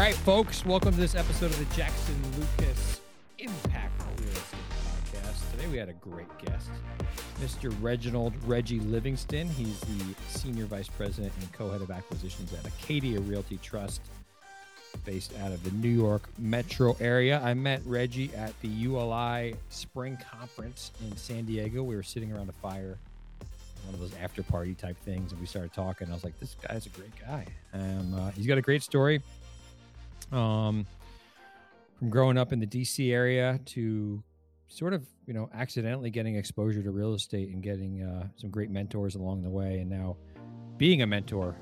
right, folks, welcome to this episode of the Jackson Lucas Impact Real Estate Podcast. Today we had a great guest, Mr. Reginald Reggie Livingston. He's the Senior Vice President and Co-Head of Acquisitions at Acadia Realty Trust, based out of the New York metro area. I met Reggie at the ULI Spring Conference in San Diego. We were sitting around a fire one of those after party type things, and we started talking. I was like, "This guy's a great guy." Um, uh, he's got a great story. Um, from growing up in the DC area to sort of, you know, accidentally getting exposure to real estate and getting uh, some great mentors along the way, and now being a mentor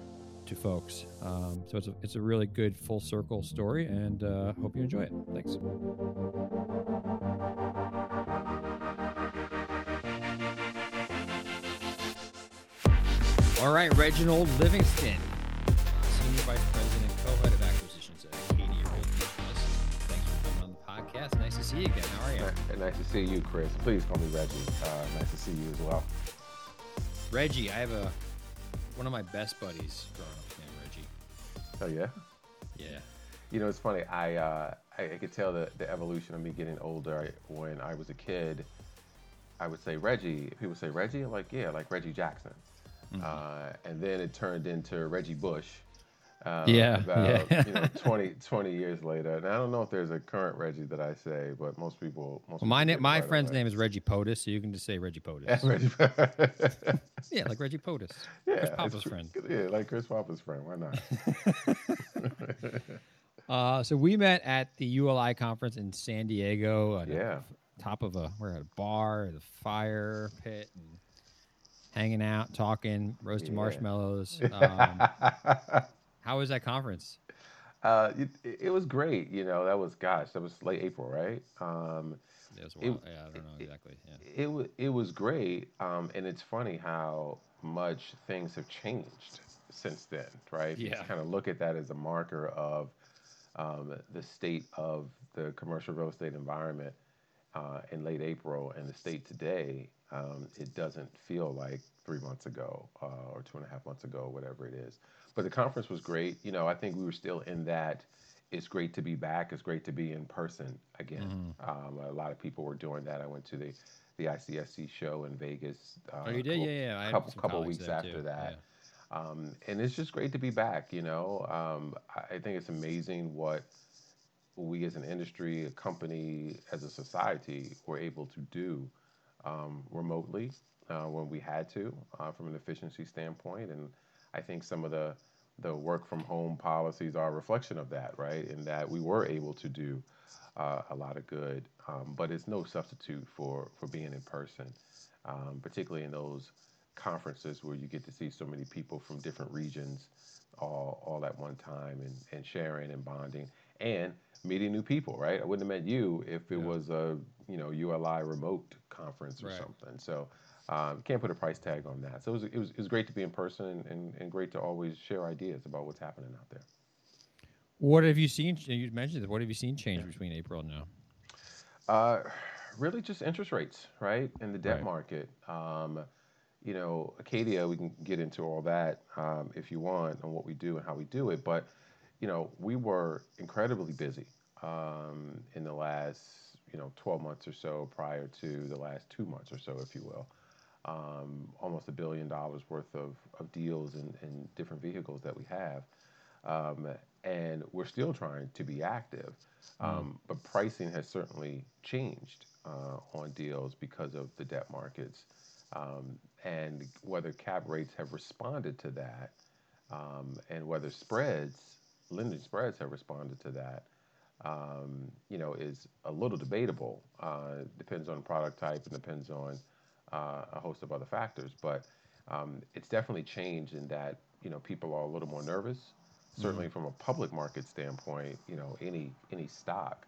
to folks. Um, so it's a, it's a really good full circle story, and uh, hope you enjoy it. Thanks. All right, Reginald Livingston, Senior Vice see you again. How are you? Ni- Nice to see you, Chris. Please call me Reggie. Uh, nice to see you as well. Reggie, I have a one of my best buddies growing up named Reggie. Oh yeah. Yeah. You know, it's funny. I uh, I, I could tell the, the evolution of me getting older. I, when I was a kid, I would say Reggie. People say Reggie. I'm like, yeah, like Reggie Jackson. Uh, and then it turned into Reggie Bush. Uh, Yeah, About yeah. you know 20, 20 years later. And I don't know if there's a current Reggie that I say, but most people. Most Well, my people my right friend's away. name is Reggie POTUS, so you can just say Reggie POTUS. Reggie. yeah, like Reggie POTUS. yeah, Chris Papa's friend. Yeah, like Chris Papa's friend. Why not? Uh, so we met at the ULI conference in San Diego. At Yeah. Top of a we're at a bar, the fire pit, and hanging out, talking, roasting Yeah. marshmallows. Um, how was that conference? Uh, it, it was great. You know, that was gosh, that was late April, right? Um, It was It- yeah, I don't know exactly. Yeah. it was it was great. Um, and it's funny how much things have changed since then, right? Yeah. just kind of look at that as a marker of um, the state of the commercial real estate environment uh, in late April and the state today. Um, it doesn't feel like three months ago uh, or two and a half months ago, whatever it is. But the conference was great. You know, I think we were still in that. It's great to be back. It's great to be in person again. Um, a lot of people were doing that. I went to the the ICSC show in Vegas. Uh, Oh, you did? couple- Yeah, yeah. I couple couple weeks after too. that. Um, and it's just great to be back. You know, um, I, I think it's amazing what we as an industry, a company, as a society, were able to do um, remotely uh, when we had to, uh, from an efficiency standpoint. And I think some of the the work from home policies are a reflection of that, right? In that we were able to do uh, a lot of good, um, but it's no substitute for for being in person, um, particularly in those conferences where you get to see so many people from different regions all all at one time and, and sharing and bonding and meeting new people, right? I wouldn't have met you if it Yeah. was a you know ULI remote conference or Right. something. So um, can't put a price tag on that. So it was, it was, it was great to be in person and, and, and great to always share ideas about what's happening out there. What have you seen? You mentioned it. What have you seen change between April and now? Uh, really, just interest rates, right, in the debt Right. market. Um, you know, Acadia, we can get into all that um, if you want on what we do and how we do it. But you know, we were incredibly busy um, in the last you know 12 months or so prior to the last two months or so, if you will. Um, almost a billion dollars worth of, of deals and, and different vehicles that we have. Um, and we're still trying to be active. Um, But pricing has certainly changed uh, on deals because of the debt markets. Um, and whether cap rates have responded to that um, and whether spreads, lending spreads have responded to that, um, you know, is a little debatable. Uh, depends on product type and depends on uh, a host of other factors. But um, it's definitely changed in that, you know, people are a little more nervous. Certainly from a public market standpoint, you know, any any stock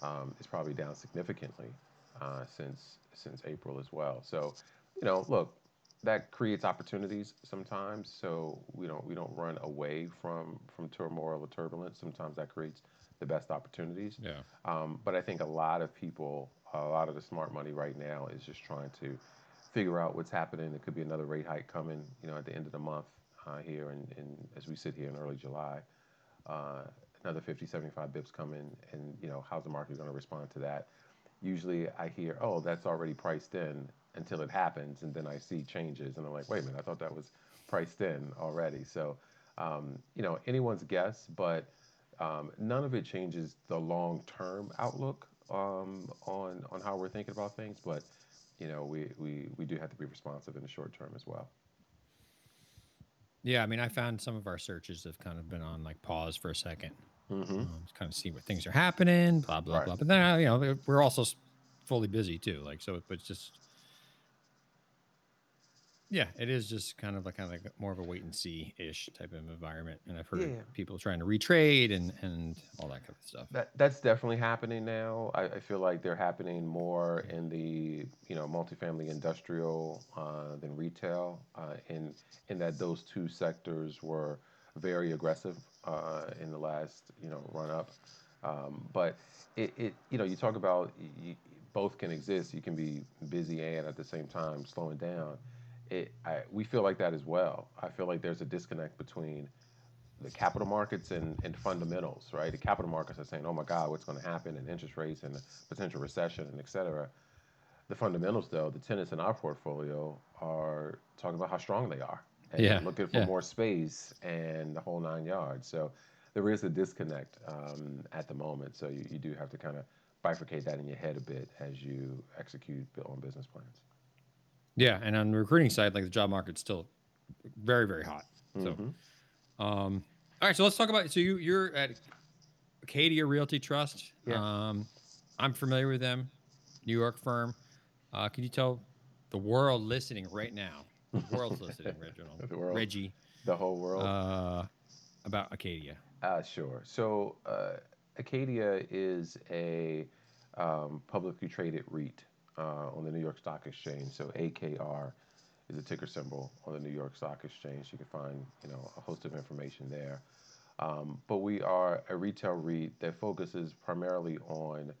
um, is probably down significantly uh, since since April as well. So, you know, look, that creates opportunities sometimes. So we don't we don't run away from from turmoil or turbulence. Sometimes that creates the best opportunities. Yeah. Um, but I think a lot of people, a lot of the smart money right now is just trying to figure out what's happening. There could be another rate hike coming, you know, at the end of the month uh, here, and, as we sit here in early July, uh, another 50, 75 bips coming, and you know how's the market going to respond to that? Usually, I hear, oh, that's already priced in until it happens, and then I see changes, and I'm like, wait a minute, I thought that was priced in already. So, um, you know, anyone's guess, but um, none of it changes the long-term outlook um, on on how we're thinking about things. But you know, we, we we do have to be responsive in the short term as well. Yeah, I mean, I found some of our searches have kind of been on like pause for a 2nd Mm-hmm. um, kind of see what things are happening, blah blah Right. blah. But then uh, you know we're also fully busy too, like so. But it's just yeah, it is just kind of like kind of like more of a wait and see ish type of environment. And I've heard Yeah. people trying to retrade and and all that kind of stuff. That that's definitely happening now. I, I feel like they're happening more in the you know multifamily industrial uh, than retail. Uh, in in that those two sectors were very aggressive uh, in the last you know run up. Um, but it, it you know you talk about y y both can exist. You can be busy and at the same time slowing down. It I, we feel like that as well. I feel like there's a disconnect between the capital markets and, and fundamentals, right? The capital markets are saying, oh my God, what's going to happen and interest rates and potential recession and et cetera. The fundamentals, though, the tenants in our portfolio are talking about how strong they are and Yeah, looking for yeah. more space and the whole nine yards. So there is a disconnect um, at the moment. So you, you do have to kind of bifurcate that in your head a bit as you execute on business plans. Yeah, and on the recruiting side, like the job market's still very very hot. So, Mhm. um, all right, so let's talk about. So you you're at Acadia Realty Trust. Yeah. Um, I'm familiar with them, New York firm. Uh, can you tell the world listening right now, the world's listening, Reginald, The world. Reggie, The whole world. uh, about Acadia? Uh, sure. So uh, Acadia is a um, publicly traded REIT on the New York Stock Exchange. So AKR is a ticker symbol on the New York Stock Exchange. You can find you know a host of information there. Um, but we are a retail REIT that focuses primarily on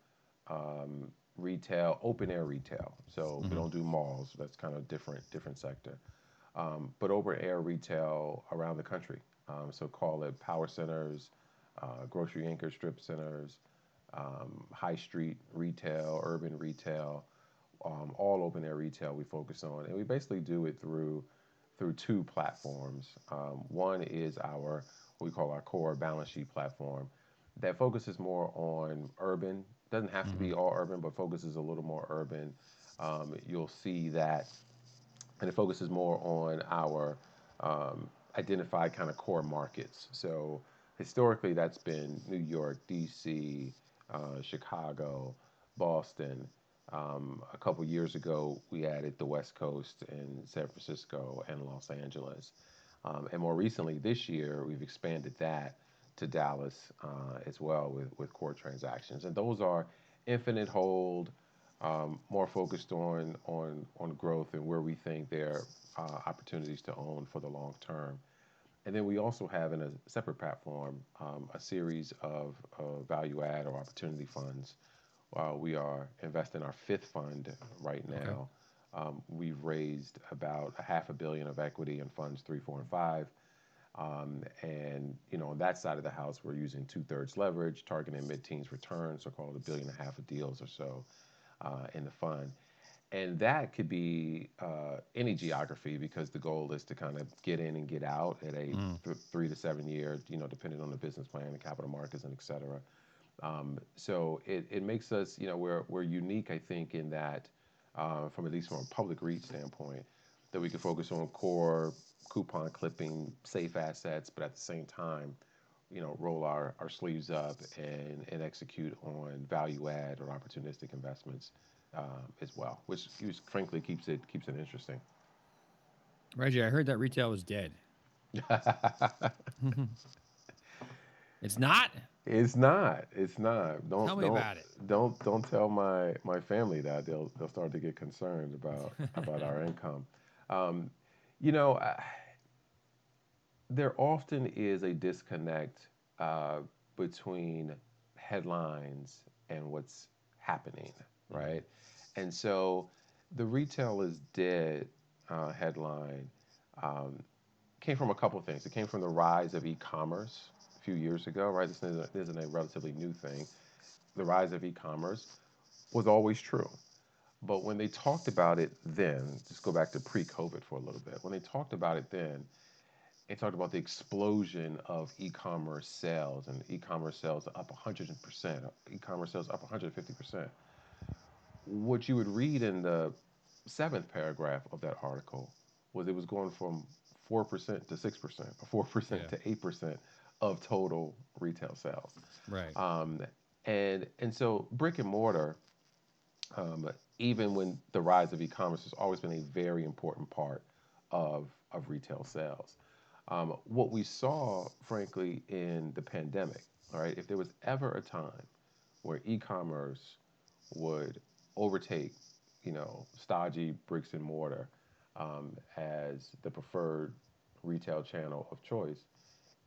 um, retail, open air retail. So we don't do malls. That's kind of different, different sector. Um, but open air retail around the country. Um, so call it power centers, uh, grocery anchor strip centers, um, high street retail, urban retail, um, all open air retail we focus on, and we basically do it through through two platforms. Um, one is our what we call our core balance sheet platform that focuses more on urban. Doesn't have to be all urban, but focuses a little more urban. Um, you'll see that, and it focuses more on our um, identified kind of core markets. So historically, that's been New York, D.C., uh, Chicago, Boston. Um, a couple years ago, we added the West Coast in San Francisco and Los Angeles. Um, and more recently, this year, we've expanded that to Dallas uh, as well with, with core transactions. And those are infinite hold, um, more focused on, on, on growth and where we think there are uh, opportunities to own for the long term. And then we also have in a separate platform um, a series of, of value add or opportunity funds. Uh, we are investing our fifth fund right now. Um, we've raised about a half a billion of equity in funds three, four, and five. Um, and you know, on that side of the house, we're using two thirds leverage, targeting mid-teens returns, so called a billion and a half of deals or so uh, in the fund. And that could be uh, any geography because the goal is to kind of get in and get out at a th- three to seven year, you know, depending on the business plan, the capital markets, and et cetera. Um, so it, it makes us, you know, we're, we're unique, I think, in that, uh, from at least from a public REIT standpoint, that we can focus on core coupon clipping, safe assets, but at the same time, you know, roll our, our sleeves up and, and execute on value add or opportunistic investments um, as well, which, which frankly keeps it keeps it interesting. Reggie, I heard that retail was dead. it's not. It's not. It's not. Don't Tell me don't, about it. Don't don't tell my my family that they'll they'll start to get concerned about about our income. Um, you know, I, there often is a disconnect uh, between headlines and what's happening, right? And so, the retail is dead uh, headline um, came from a couple of things. It came from the rise of e-commerce few years ago, right? This isn't, a, isn't a relatively new thing. The rise of e-commerce was always true. But when they talked about it then, just go back to pre-COVID for a little bit. When they talked about it then, they talked about the explosion of e-commerce sales and e-commerce sales up 100%, e-commerce sales up 150%. What you would read in the seventh paragraph of that article was it was going from 4% to 6% or 4% Yeah. to 8% of total retail sales. Right. Um, and and so brick and mortar, um, even when the rise of e-commerce has always been a very important part of of retail sales. Um, what we saw, frankly, in the pandemic, all right, if there was ever a time where e-commerce would overtake, you know, stodgy bricks and mortar um, as the preferred retail channel of choice,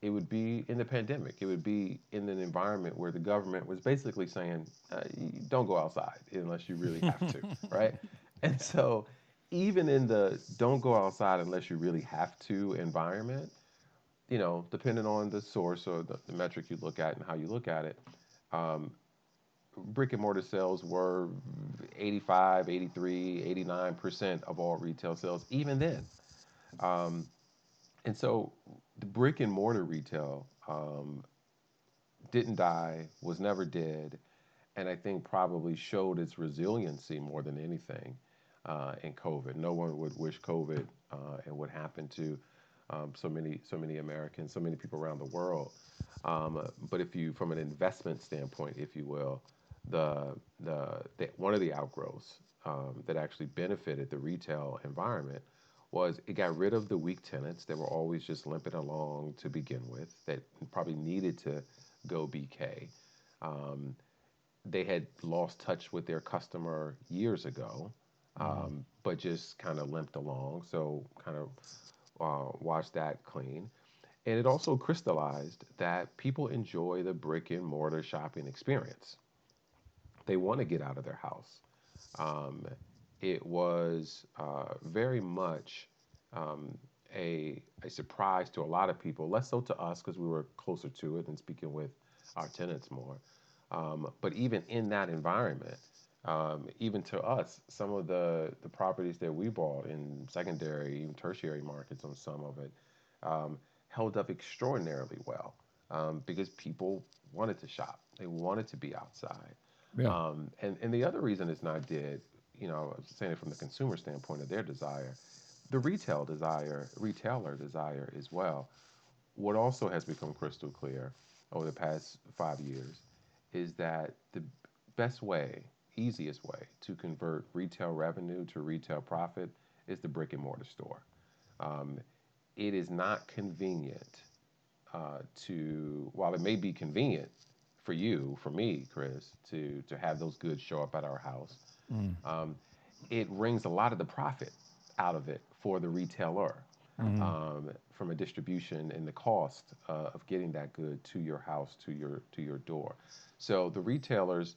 it would be in the pandemic. It would be in an environment where the government was basically saying, uh, don't go outside unless you really have to, right? And so, even in the don't go outside unless you really have to environment, you know, depending on the source or the, the metric you look at and how you look at it, um, brick and mortar sales were 85, 83, 89% of all retail sales, even then. Um, and so the brick and mortar retail um, didn't die, was never dead, and I think probably showed its resiliency more than anything uh, in COVID. No one would wish COVID uh, and what happened to um, so many so many Americans, so many people around the world. Um, but if you, from an investment standpoint, if you will, the the, the one of the outgrowths um, that actually benefited the retail environment was it got rid of the weak tenants that were always just limping along to begin with, that probably needed to go BK. Um, they had lost touch with their customer years ago, um, but just kind of limped along. So kind of uh, washed that clean. And it also crystallized that people enjoy the brick and mortar shopping experience. They want to get out of their house. Um, it was uh, very much um, a, a surprise to a lot of people, less so to us because we were closer to it and speaking with our tenants more. Um, but even in that environment, um, even to us, some of the, the properties that we bought in secondary, even tertiary markets on some of it, um, held up extraordinarily well um, because people wanted to shop. They wanted to be outside. Yeah. Um, and, and the other reason it's not dead, you know, saying it from the consumer standpoint of their desire, the retail desire, retailer desire as well. What also has become crystal clear over the past five years is that the best way, easiest way to convert retail revenue to retail profit is the brick and mortar store. Um, it is not convenient uh, to, while it may be convenient for you, for me, Chris, to to have those goods show up at our house, um, it wrings a lot of the profit out of it for the retailer um, from a distribution and the cost uh, of getting that good to your house, to your to your door. So the retailers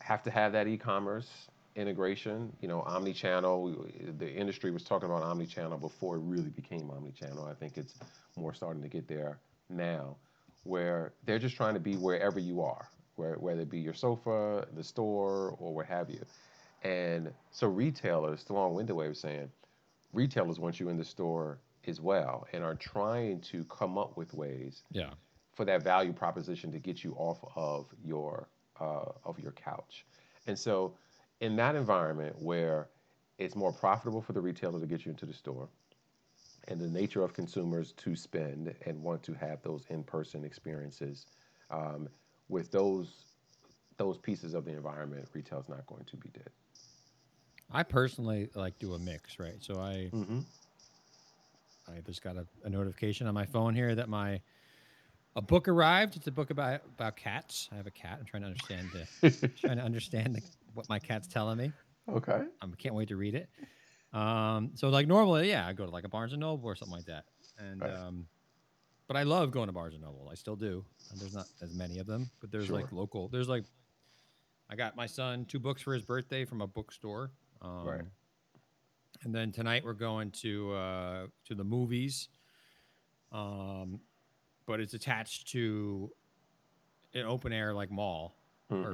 have to have that e-commerce integration. You know, omni-channel. The industry was talking about omni-channel before it really became omni-channel. I think it's more starting to get there now, where they're just trying to be wherever you are, where, whether it be your sofa, the store, or what have you. And so retailers, the long-winded way of saying, retailers want you in the store as well, and are trying to come up with ways Yeah. for that value proposition to get you off of your uh, of your couch. And so, in that environment where it's more profitable for the retailer to get you into the store, and the nature of consumers to spend and want to have those in-person experiences, um, with those those pieces of the environment, retail's not going to be dead. I personally like do a mix, right? So I Mm-hmm. I just got a, a notification on my phone here that my a book arrived. It's a book about about cats. I have a cat. I'm trying to understand the trying to understand the, what my cat's telling me. Okay. I can't wait to read it. Um, so like normally, yeah, I go to like a Barnes and Noble or something like that, and Right. um, but I love going to Barnes and Noble. I still do. And there's not as many of them, but there's like local. There's like I got my son two books for his birthday from a bookstore. Um, Right. And then tonight we're going to uh, to the movies. Um, but it's attached to an open air like mall Mhm.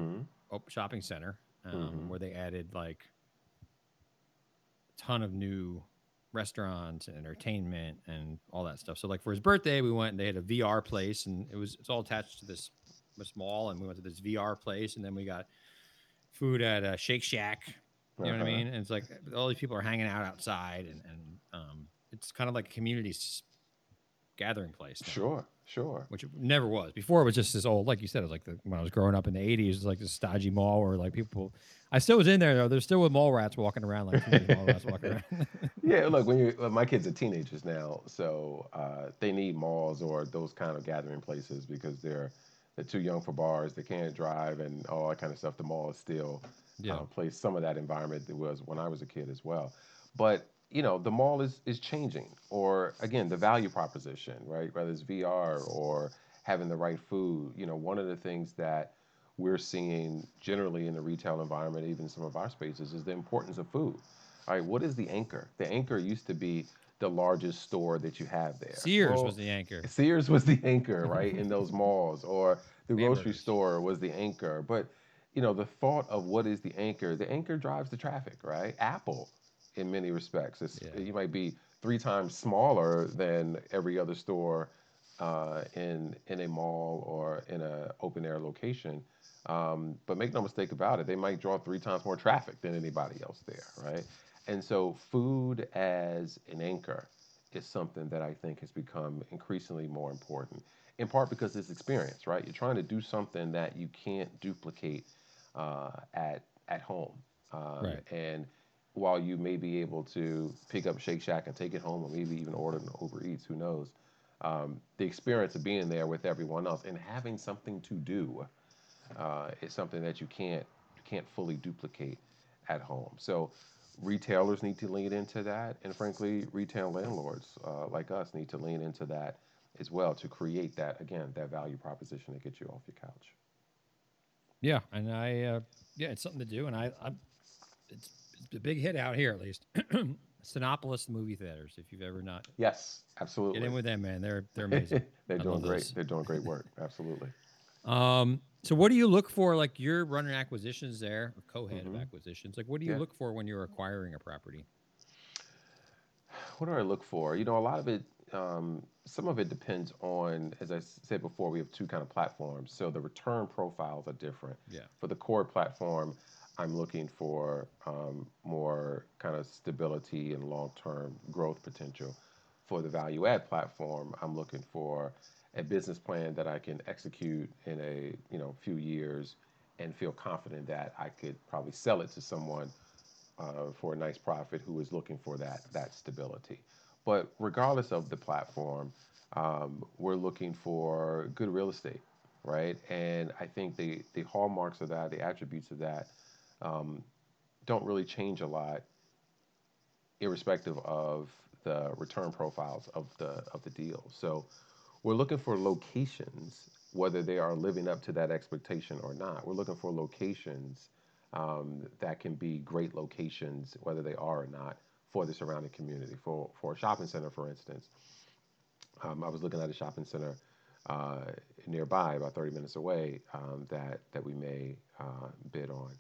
or op- shopping center um, Mhm. where they added like a ton of new restaurants and entertainment and all that stuff. So like for his birthday, we went and they had a VR place and it was it's all attached to this this mall and we went to this VR place and then we got food at a Shake Shack. You know what I Uh-huh. mean? And it's like all these people are hanging out outside and and um, it's kind of like a community gathering place. now Sure, sure. which it never was. Before it was just this old, like you said, it was like the, when I was growing up in the '80s, it was like this stodgy mall where like people. I still was in there though. There's still with mall rats walking around, like mall rats walking around. Yeah, look, when you my kids are teenagers now, so uh, they need malls or those kind of gathering places because they're they're too young for bars. They can't drive and all that kind of stuff. The mall is still Yeah. uh, plays some of that environment that was when I was a kid as well. But you know, the mall is is changing, or again, the value proposition, right? Whether it's VR or having the right food. You know, one of the things that we're seeing generally in the retail environment, even some of our spaces, is the importance of food. All right, what is the anchor? The anchor used to be the largest store that you have there. Sears Well, was the anchor. Sears was the anchor, right, in those malls, or the grocery store was the anchor. But you know, the thought of what is the anchor? The anchor drives the traffic, right? Apple, in many respects, it's, Yeah. you might be three times smaller than every other store uh, in in a mall or in an open air location. Um, but make no mistake about it, they might draw three times more traffic than anybody else there, right? And so, food as an anchor is something that I think has become increasingly more important. In part because it's experience, right? You're trying to do something that you can't duplicate uh, at at home, um, Right. and while you may be able to pick up Shake Shack and take it home, or maybe even order an Uber Eats, who knows? Um, the experience of being there with everyone else and having something to do uh, is something that you can't you can't fully duplicate at home. So retailers need to lean into that, and frankly, retail landlords uh, like us need to lean into that as well to create that again that value proposition that gets you off your couch. Yeah, and I, uh, yeah, it's something to do, and I, I it's, it's a big hit out here at least. Cinépolis movie theaters. If you've ever not Yes, absolutely. get in with them, man, they're they're amazing. They're I doing great. those. They're doing great work. Absolutely. Um, so what do you look for? Like you're running acquisitions there, or co-head Mhm. of acquisitions. Like what do you Yeah. look for when you're acquiring a property? What do I look for? You know, a lot of it, um, some of it depends on, as I said before, we have two kind of platforms. So the return profiles are different. Yeah. For the core platform, I'm looking for um, more kind of stability and long-term growth potential. For the value add platform, I'm looking for a business plan that I can execute in a you know few years and feel confident that I could probably sell it to someone uh, for a nice profit who is looking for that that stability. But regardless of the platform, um, we're looking for good real estate, right? And I think the the hallmarks of that, the attributes of that, um, don't really change a lot, irrespective of the return profiles of the of the deal. So we're looking for locations, whether they are living up to that expectation or not. We're looking for locations um, that can be great locations, whether they are or not, for the surrounding community. For for a shopping center, for instance, um, I was looking at a shopping center uh, nearby, about 30 minutes away, um, that that we may uh, bid on.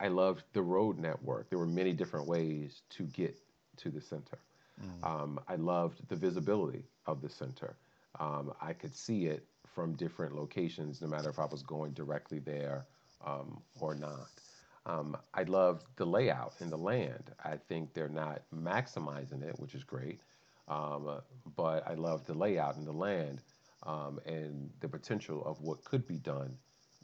I loved the road network. There were many different ways to get to the center. Um, I loved the visibility of the center. Um, I could see it from different locations, no matter if I was going directly there um, or not. Um, I loved the layout and the land. I think they're not maximizing it, which is great, um, but I love the layout and the land um, and the potential of what could be done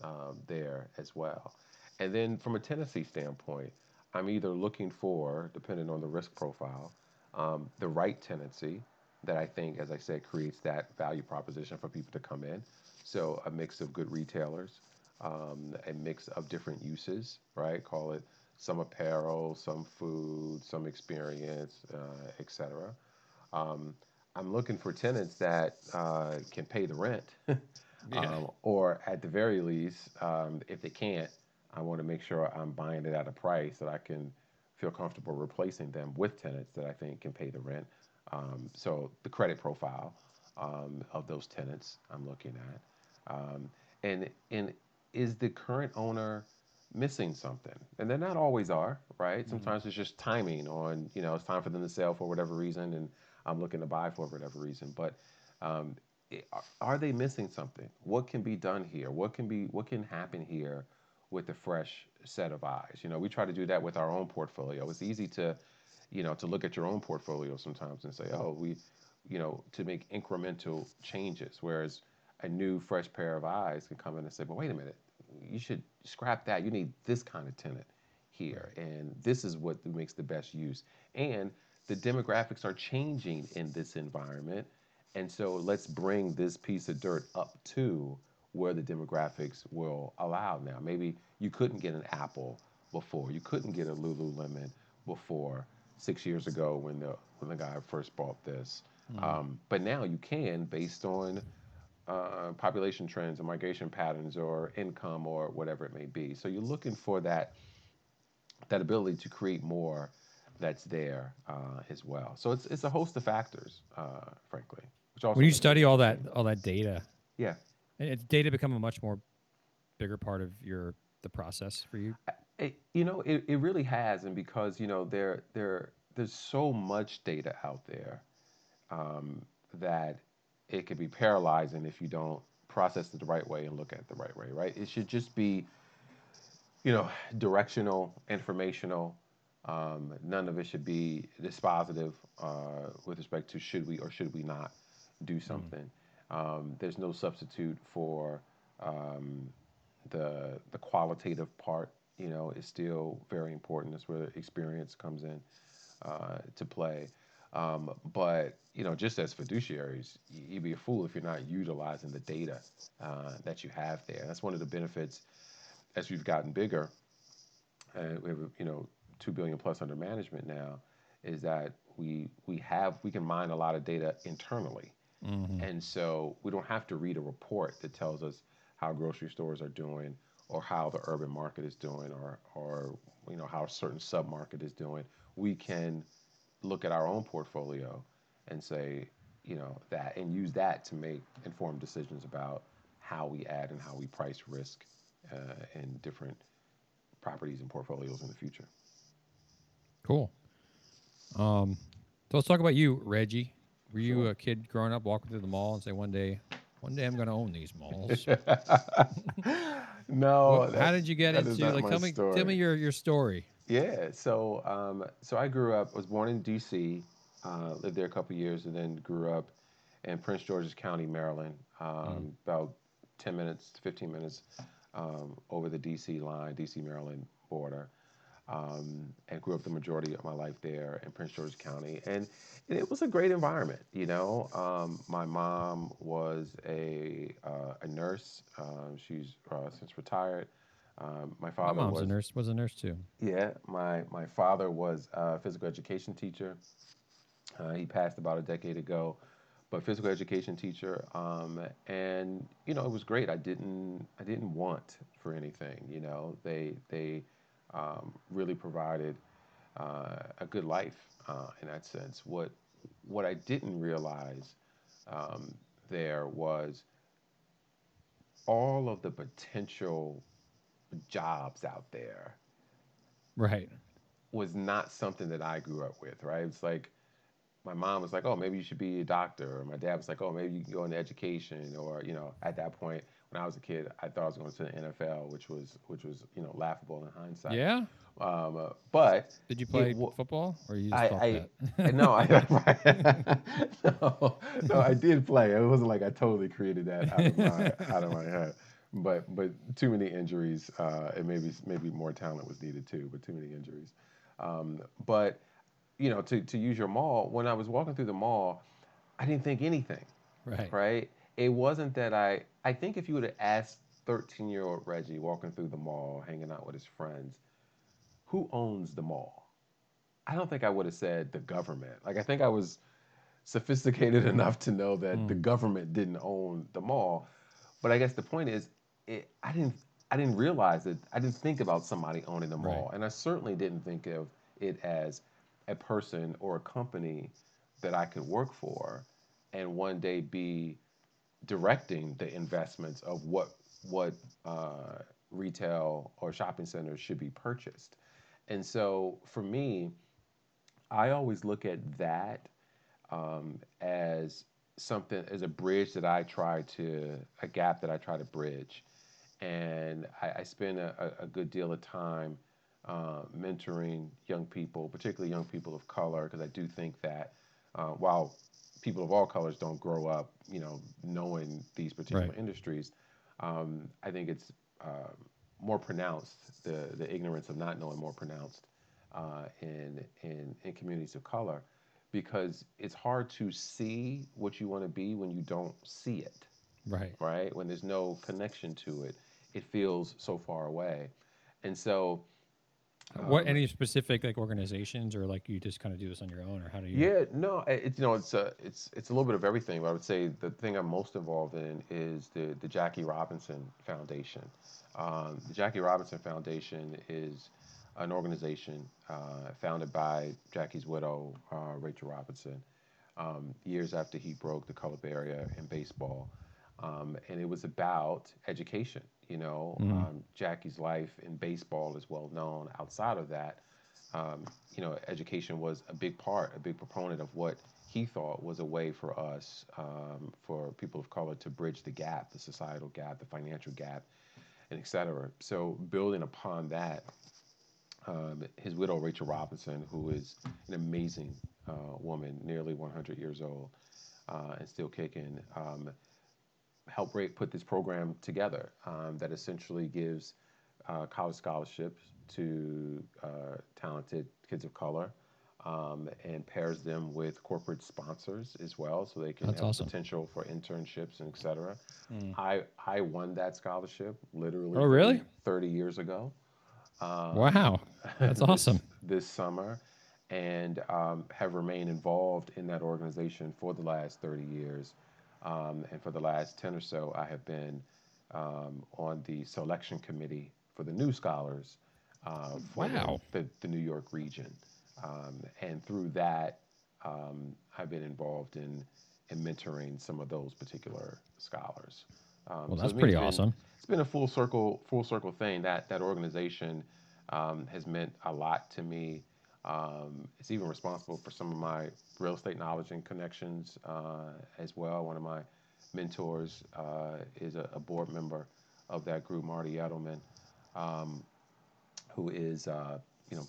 um, there as well. And then from a tenancy standpoint, I'm either looking for, depending on the risk profile, um, the right tenancy that I think, as I said, creates that value proposition for people to come in. So a mix of good retailers, um, a mix of different uses, right? Call it some apparel, some food, some experience, uh, et cetera. Um, I'm looking for tenants that uh, can pay the rent, Yeah. um, or at the very least, um, if they can't, I want to make sure I'm buying it at a price that I can feel comfortable replacing them with tenants that I think can pay the rent. Um, so the credit profile um, of those tenants I'm looking at. Um, and, and is the current owner missing something? And they not always are, right? Mm-hmm. Sometimes it's just timing on, you know, it's time for them to sell for whatever reason and I'm looking to buy for whatever reason. But um, are they missing something? What can be done here? What can be what can happen here with a fresh set of eyes? You know, we try to do that with our own portfolio. It's easy to, you know, to look at your own portfolio sometimes and say, oh, we, you know, to make incremental changes. Whereas a new fresh pair of eyes can come in and say, well, wait a minute, you should scrap that. You need this kind of tenant here, and this is what makes the best use. And the demographics are changing in this environment and so let's bring this piece of dirt up to where the demographics will allow now. Maybe you couldn't get an Apple before, you couldn't get a Lululemon before six years ago when the when the guy first bought this. Mm-hmm. Um, but now you can based on uh, population trends or migration patterns or income or whatever it may be. So you're looking for that that ability to create more that's there uh, as well. So it's it's a host of factors, uh, frankly when you study all that all that data, yeah, and it's data become a much more bigger part of your the process for you. It, you know, it, it really has, and because you know there there there's so much data out there um, that it could be paralyzing if you don't process it the right way and look at it the right way. Right? It should just be, you know, directional, informational. Um, none of it should be dispositive uh, with respect to should we or should we not do mm. something. Mm. Um, there's no substitute for um, the the qualitative part. You know, is still very important. That's where experience comes in uh, to play. Um, but you know, just as fiduciaries, you'd be a fool if you're not utilizing the data uh, that you have there. That's one of the benefits as we've gotten bigger, and we have you know two billion plus under management now, is that we we have we can mine a lot of data internally. Mm-hmm. And so we don't have to read a report that tells us how grocery stores are doing or how the urban market is doing or, or you know how a certain submarket is doing. We can look at our own portfolio and say, you know, that and use that to make informed decisions about how we add and how we price risk uh, in different properties and portfolios in the future. Cool. Um, so let's talk about you, Reggie. Were you a kid growing up walking through the mall and say one day, one day I'm going to own these malls? no. how did you get into like tell me story. tell me your your story. Yeah, so um, so I grew up. Was born in D.C. Uh, lived there a couple years, and then grew up in Prince George's County, Maryland. Um, mm. About ten minutes, fifteen minutes um, over the D.C. line, D.C. Maryland border um, and grew up the majority of my life there in Prince George's County. And, and it was a great environment, you know. Um, my mom was a, uh, a nurse. Um, she's uh, since retired. Um, my father my mom's was a nurse. Was a nurse too. Yeah, my my father was a physical education teacher. Uh, he passed about a decade ago, but physical education teacher. Um, and you know, it was great. I didn't I didn't want for anything. You know, they they um, really provided uh, a good life uh, in that sense. What what I didn't realize um, there was all of the potential jobs out there. Right. Was not something that I grew up with. Right. It's like my mom was like, "Oh, maybe you should be a doctor," or my dad was like, "Oh, maybe you can go into education," or you know, at that point, when I was a kid, I thought I was going to the NFL, which was which was you know laughable in hindsight. Yeah. Um, uh, but did you play it, football or you just I, I, I no, I no, no, I did play. It wasn't like I totally created that out of my out of my head. But but too many injuries, uh, and maybe maybe more talent was needed too. But too many injuries. Um, but you know, to to use your mall, when I was walking through the mall, I didn't think anything. Right. Right it wasn't that I. I think if you would have asked 13 year old Reggie walking through the mall, hanging out with his friends, who owns the mall? I don't think I would have said the government. Like I think I was sophisticated enough to know that mm. the government didn't own the mall. But I guess the point is, it, I didn't. I didn't realize it. I didn't think about somebody owning the mall, right. and I certainly didn't think of it as a person or a company that I could work for and one day be directing the investments of what what uh, retail or shopping centers should be purchased. And so for me, I always look at that um, as something as a bridge that I try to a gap that I try to bridge, and I, I spend a, a, good deal of time uh, mentoring young people, particularly young people of color, because I do think that uh, while people of all colors don't grow up, you know, knowing these particular right. industries, um, I think it's uh, more pronounced. The the ignorance of not knowing more pronounced uh, in in in communities of color because it's hard to see what you want to be when you don't see it. Right. Right? When there's no connection to it, it feels so far away. And so um, what any specific like organizations or like you just kind of do this on your own or how do you Yeah, no, it's you know, it's a it's it's a little bit of everything, but I would say the thing I'm most involved in is the the Jackie Robinson Foundation. Um, the Jackie Robinson Foundation is an organization uh, founded by Jackie's widow, uh, Rachel Robinson, um, years after he broke the color barrier in baseball. Um, and it was about education. You know, mm. um, Jackie's life in baseball is well known. Outside of that, um, you know, education was a big part, a big proponent of what he thought was a way for us, um, for people of color, to bridge the gap, the societal gap, the financial gap, and et cetera. So building upon that, um, his widow, Rachel Robinson, who is an amazing uh, woman, nearly 100 years old uh, and still kicking, um, helped put this program together um, that essentially gives uh, college scholarships to uh, talented kids of color um, and pairs them with corporate sponsors as well so they can That's have awesome. potential for internships and et cetera. Mm. I, I won that scholarship literally oh, really? 30 years ago. Um, wow, that's this, awesome. This summer, and um, have remained involved in that organization for the last 30 years. Um, and for the last 10 or so, I have been um, on the selection committee for the new scholars uh, for wow. the, the, New York region. Um, and through that, um, I've been involved in, in mentoring some of those particular scholars. Um, well, that's so pretty been, awesome. It's been a full circle, full circle thing. That that organization um, has meant a lot to me. Um, it's even responsible for some of my real estate knowledge and connections uh, as well. One of my mentors uh, is a, a, board member of that group, Marty Edelman, um, who is uh, you know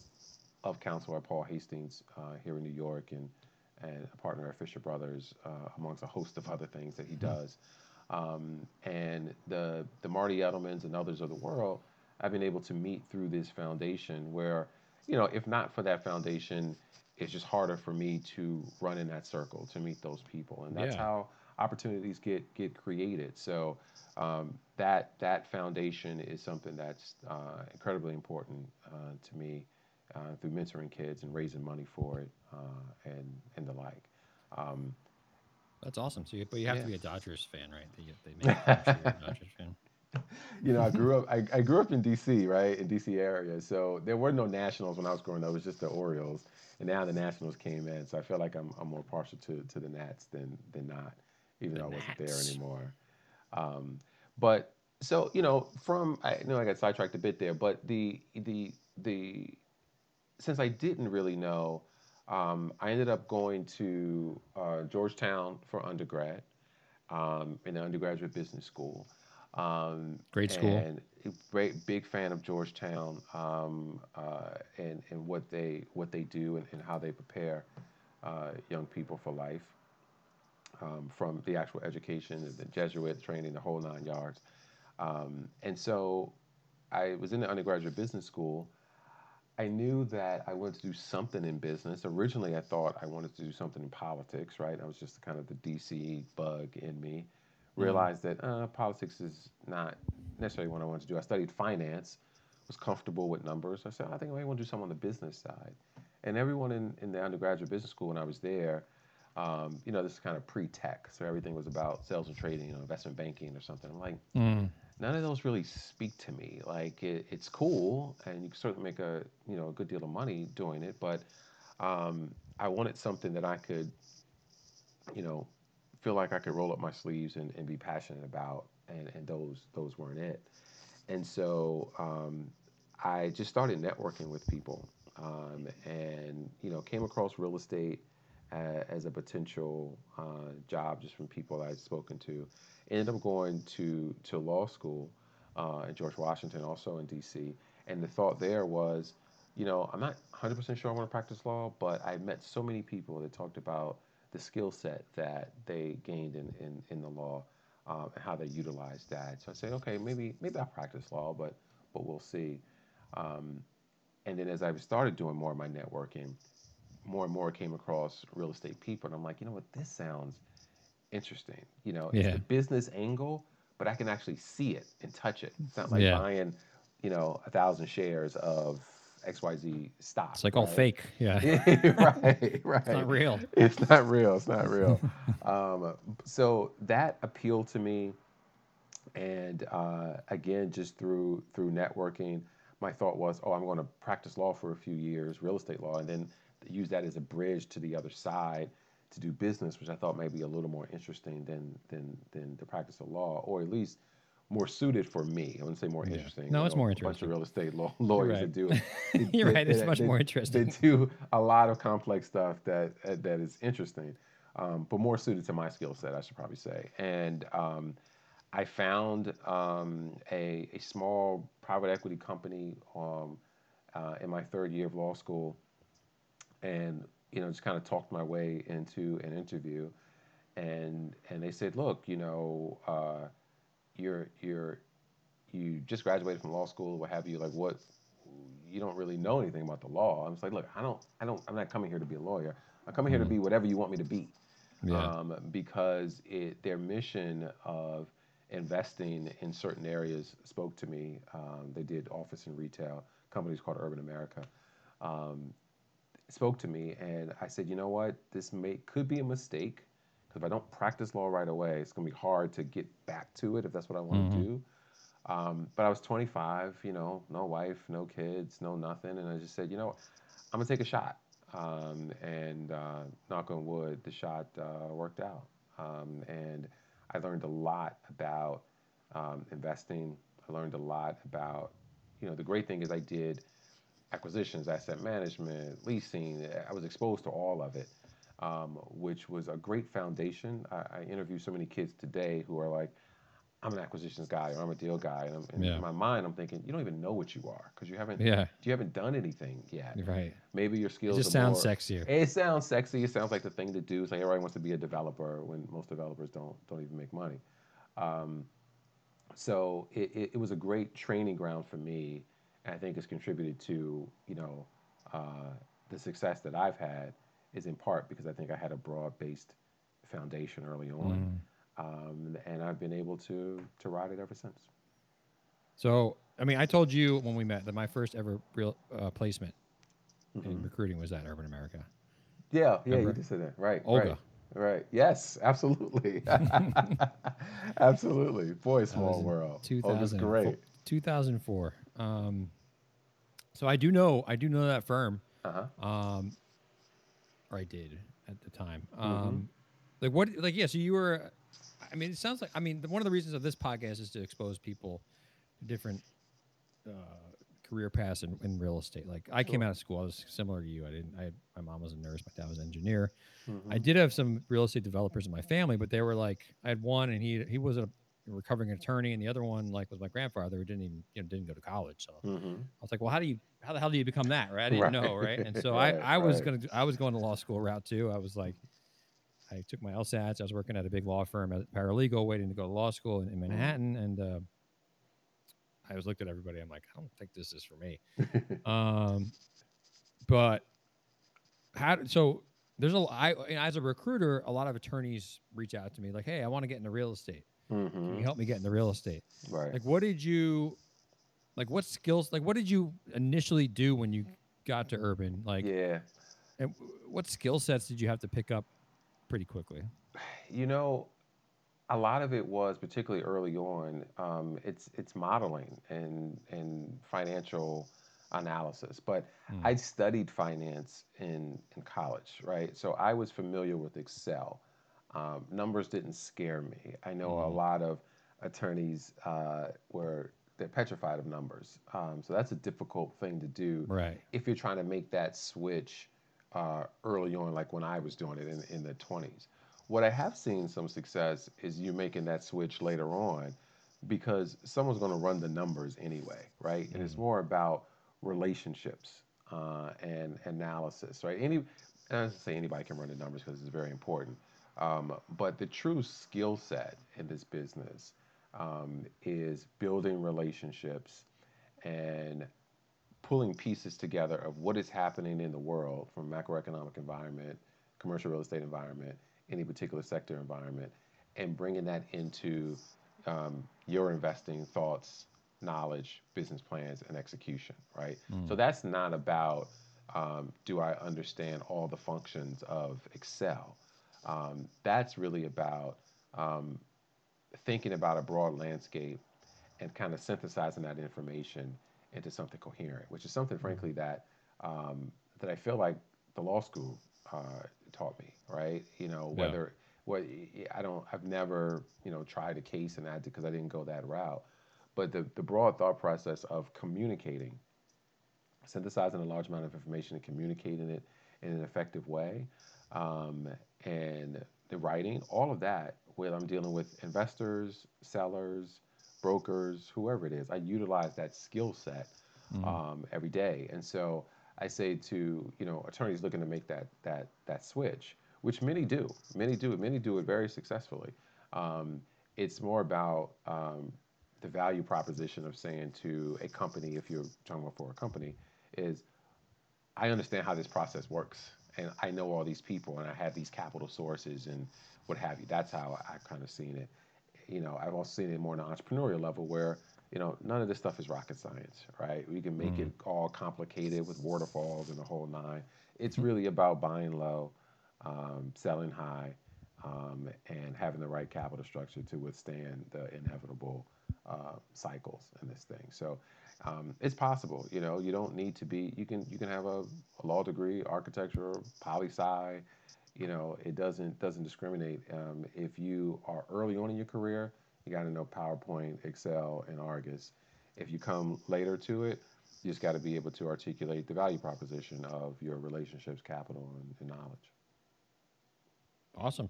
of counsel at Paul Hastings uh, here in New York and and a partner at Fisher Brothers, uh, amongst a host of other things that he mm-hmm. does. Um, and the the Marty Edelmans and others of the world, I've been able to meet through this foundation. Where, you know, if not for that foundation, it's just harder for me to run in that circle to meet those people, and that's yeah. how opportunities get get created. So um, that that foundation is something that's uh, incredibly important uh, to me uh, through mentoring kids and raising money for it uh, and and the like. Um, that's awesome. So, you, but you have yeah. to be a Dodgers fan, right? They, they make a Dodgers fan. You know, I grew up. I, I grew up in D.C. Right in D.C. area, so there were no Nationals when I was growing up. It was just the Orioles, and now the Nationals came in. So I feel like I'm, I'm more partial to, to the Nats than than not, even the though I wasn't there anymore. Um, but so you know, from I know I got sidetracked a bit there, but the the the since I didn't really know um, I ended up going to uh, Georgetown for undergrad um, in the undergraduate business school. Um, great school. And great, big fan of Georgetown um, uh, and, and what they what they do and, and how they prepare uh, young people for life um, from the actual education, the Jesuit training, the whole nine yards. Um, and so I was in the undergraduate business school I knew that I wanted to do something in business. Originally, I thought I wanted to do something in politics, right? I was just kind of the DC bug in me. Mm-hmm. Realized that uh, politics is not necessarily what I wanted to do. I studied finance, was comfortable with numbers. I said, I think I want to do something on the business side. And everyone in, in the undergraduate business school when I was there, um, you know, this is kind of pre-tech, so everything was about sales and trading, you know, investment banking or something. I'm like, mm none of those really speak to me. Like it, it's cool, and you can certainly make a you know a good deal of money doing it, but um, I wanted something that I could, you know, feel like I could roll up my sleeves and, and be passionate about, and, and those those weren't it. And so um, I just started networking with people, um, and you know came across real estate uh, as a potential uh, job just from people I'd spoken to. Ended up going to to law school uh, in George Washington, also in D.C. And the thought there was, you know, I'm not 100% sure I want to practice law, but I met so many people that talked about the skill set that they gained in, in, in the law um, and how they utilized that. So I said, okay, maybe maybe I'll practice law, but but we'll see. Um, and then as I started doing more of my networking, more and more came across real estate people, and I'm like, you know what, this sounds interesting. You know, it's Yeah. the business angle, but I can actually see it and touch it. It's not like Yeah. buying, you know, a thousand shares of XYZ stock. It's like all fake. Yeah. right, right. It's not real. It's not real. It's not real. um, so that appealed to me, and uh, again, just through through networking, my thought was, oh, I'm going to practice law for a few years, real estate law, and then use that as a bridge to the other side to do business, which I thought may be a little more interesting than than than the practice of law, or at least more suited for me. I wouldn't say more Yeah. interesting. No, it's know, more A bunch of real estate law, lawyers right. that do they- You're they- right, it's they- much they- more They interesting. do a lot of complex stuff that uh, that is interesting, um, but more suited to my skill set, I should probably say. And um, I found um, a, a small private equity company um, uh, in my third year of law school, and you know just kind of talked my way into an interview, and and they said, look, you know, uh, you're you're you just graduated from law school, what have you? Like what? You don't really know anything about the law. I was like, look, I don't, I don't, I'm not coming here to be a lawyer. I'm coming here to be whatever you want me to be Yeah. um, because it, their mission of investing in certain areas spoke to me. Um, they did office and retail companies called Urban America. Um, spoke to me, and I said, you know what, this may could be a mistake because if I don't practice law right away, it's going to be hard to get back to it if that's what I want to Mhm. do. Um, but I was 25, you know, no wife, no kids, no nothing, and I just said, you know, I'm gonna take a shot. Um, and uh, knock on wood, the shot uh, worked out. Um, and I learned a lot about um, investing. I learned a lot about, you know, the great thing is I did acquisitions, asset management, leasing. I was exposed to all of it, um, which was a great foundation. I, I interview so many kids today who are like, I'm an acquisitions guy or I'm a deal guy. And, I'm, and Yeah. in my mind, I'm thinking, you don't even know what you are because you haven't, Yeah. you haven't done anything yet. Right. Maybe your It skills just are sounds more, sexier. it sounds sexy. It sounds like the thing to do. It's like everybody wants to be a developer when most developers don't don't even make money. Um, so it, it, it was a great training ground for me, and I think it's contributed to you know uh, the success that I've had is in part because I think I had a broad based foundation early on, Mhm. um, and I've been able to to ride it ever since. So, I mean, I told you when we met that my first ever real uh, placement in Mhm. recruiting was at Urban America. Yeah, yeah, you Remember? just said that. Right. Olga. Right. Right. Yes, absolutely. absolutely. Boy, small world. Olga's 2004 great. 2004. Um, so I do know, I do know that firm. Uh-huh. Um, or I did at the time. Mm-hmm. Um, like what? Like yeah. So you were. I mean, it sounds like. I mean, the, one of the reasons of this podcast is to expose people to different uh, career paths in, in real estate. Like I came out of school. I was similar to you. I didn't. I my mom was a nurse. My dad was an engineer. Mm-hmm. I did have some real estate developers in my family, but they were like, I had one, and he he was a recovering attorney, and the other one like was my grandfather who didn't even you know didn't go to college. So Mm-hmm. I was like, well, how do you how the hell do you become that? Right? I didn't Right. know, right? And so Right, I I was right. gonna I was going to law school route too. I was like, I took my LSATs. I was working at a big law firm as a paralegal, waiting to go to law school in, in Mm-hmm. Manhattan, and uh, I was looked at everybody. I'm like, I don't think this is for me. um, but how? So there's a I as a recruiter, a lot of attorneys reach out to me like, hey, I want to get into real estate. Can mm-hmm. you help me get into real estate? Right. Like, what did you, like, what skills, like, what did you initially do when you got to urban? Like, yeah. and what skill sets did you have to pick up pretty quickly? You know, a lot of it was particularly early on. Um, it's it's modeling and and financial analysis. But Hmm. I studied finance in in college, right? So I was familiar with Excel. Um, numbers didn't scare me. I know a Mhm. lot of attorneys uh, were they're petrified of numbers, um, so that's a difficult thing to do Right. if you're trying to make that switch uh, early on, like when I was doing it in, in the 20s. What I have seen some success is you making that switch later on because someone's going to run the numbers anyway, right? And it's Mhm. more about relationships uh, and analysis, right? Any, and I don't say anybody can run the numbers because it's very important. Um, but the true skill set in this business um, is building relationships and pulling pieces together of what is happening in the world from macroeconomic environment, commercial real estate environment, any particular sector environment, and bringing that into um, your investing thoughts, knowledge, business plans, and execution, right? So that's not about um, do I understand all the functions of Excel. Um, that's really about um, thinking about a broad landscape and kind of synthesizing that information into something coherent, which is something, frankly, that um, that I feel like the law school uh, taught me. Right? You know, Yeah. whether what I don't, I've never you know tried a case and that because I didn't go that route, but the the broad thought process of communicating, synthesizing a large amount of information and communicating it in an effective way, um, and the writing, all of that, whether I'm dealing with investors, sellers, brokers, whoever it is, I utilize that skill set Mhm. um, every day. And so I say to you know attorneys looking to make that that that switch, which many do, many do it, many do it very successfully. Um, it's more about um, the value proposition of saying to a company, if you're talking about for a company, is I understand how this process works, and I know all these people, and I have these capital sources, and what have you. That's how I, I've kind of seen it. You know, I've also seen it more on an entrepreneurial level, where you know none of this stuff is rocket science, right? We can make it all complicated with waterfalls and the whole nine. It's really about buying low, um, selling high, um, and having the right capital structure to withstand the inevitable uh, cycles in this thing. So um, it's possible. You know, you don't need to be. You can you can have a, a law degree, architecture, poli sci. You know, it doesn't doesn't discriminate. Um, if you are early on in your career, you got to know PowerPoint, Excel, and Argus. If you come later to it, you just got to be able to articulate the value proposition of your relationships, capital, and, and knowledge. Awesome.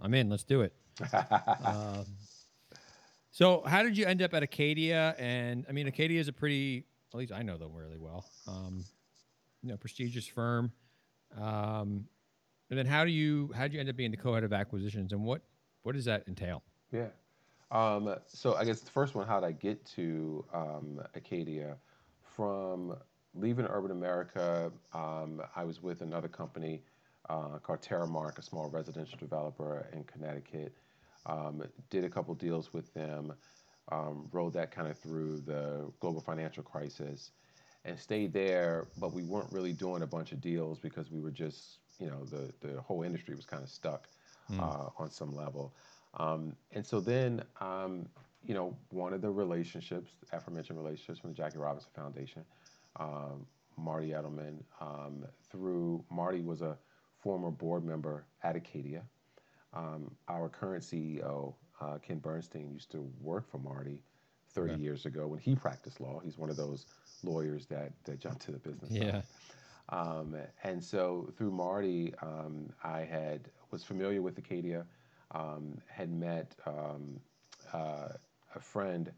I'm in. Let's do it. um, so, how did you end up at Acadia? And I mean, Acadia is a pretty, at least I know them really well. Um, you know, prestigious firm. Um, and then, how do you how did you end up being the co-head of acquisitions, and what what does that entail? Yeah. Um, so I guess the first one, how did I get to um, Acadia? From leaving Urban America, um, I was with another company uh, called Terramark, a small residential developer in Connecticut. Um, did a couple deals with them, um, rode that kind of through the global financial crisis, and stayed there. But we weren't really doing a bunch of deals because we were just, you know, the the whole industry was kind of stuck uh, on some level. Um, and so then, um, you know, one of the relationships, aforementioned relationships from the Jackie Robinson Foundation, um, Marty Edelman, um, through Marty was a former board member at Acadia. Um, our current CEO, uh, Ken Bernstein, used to work for Marty 30 Okay. years ago when he practiced law. He's one of those lawyers that, that jumped to the business side. Yeah. Um, and so through Marty, um, I had was familiar with Acadia, um, had met um, uh, a friend,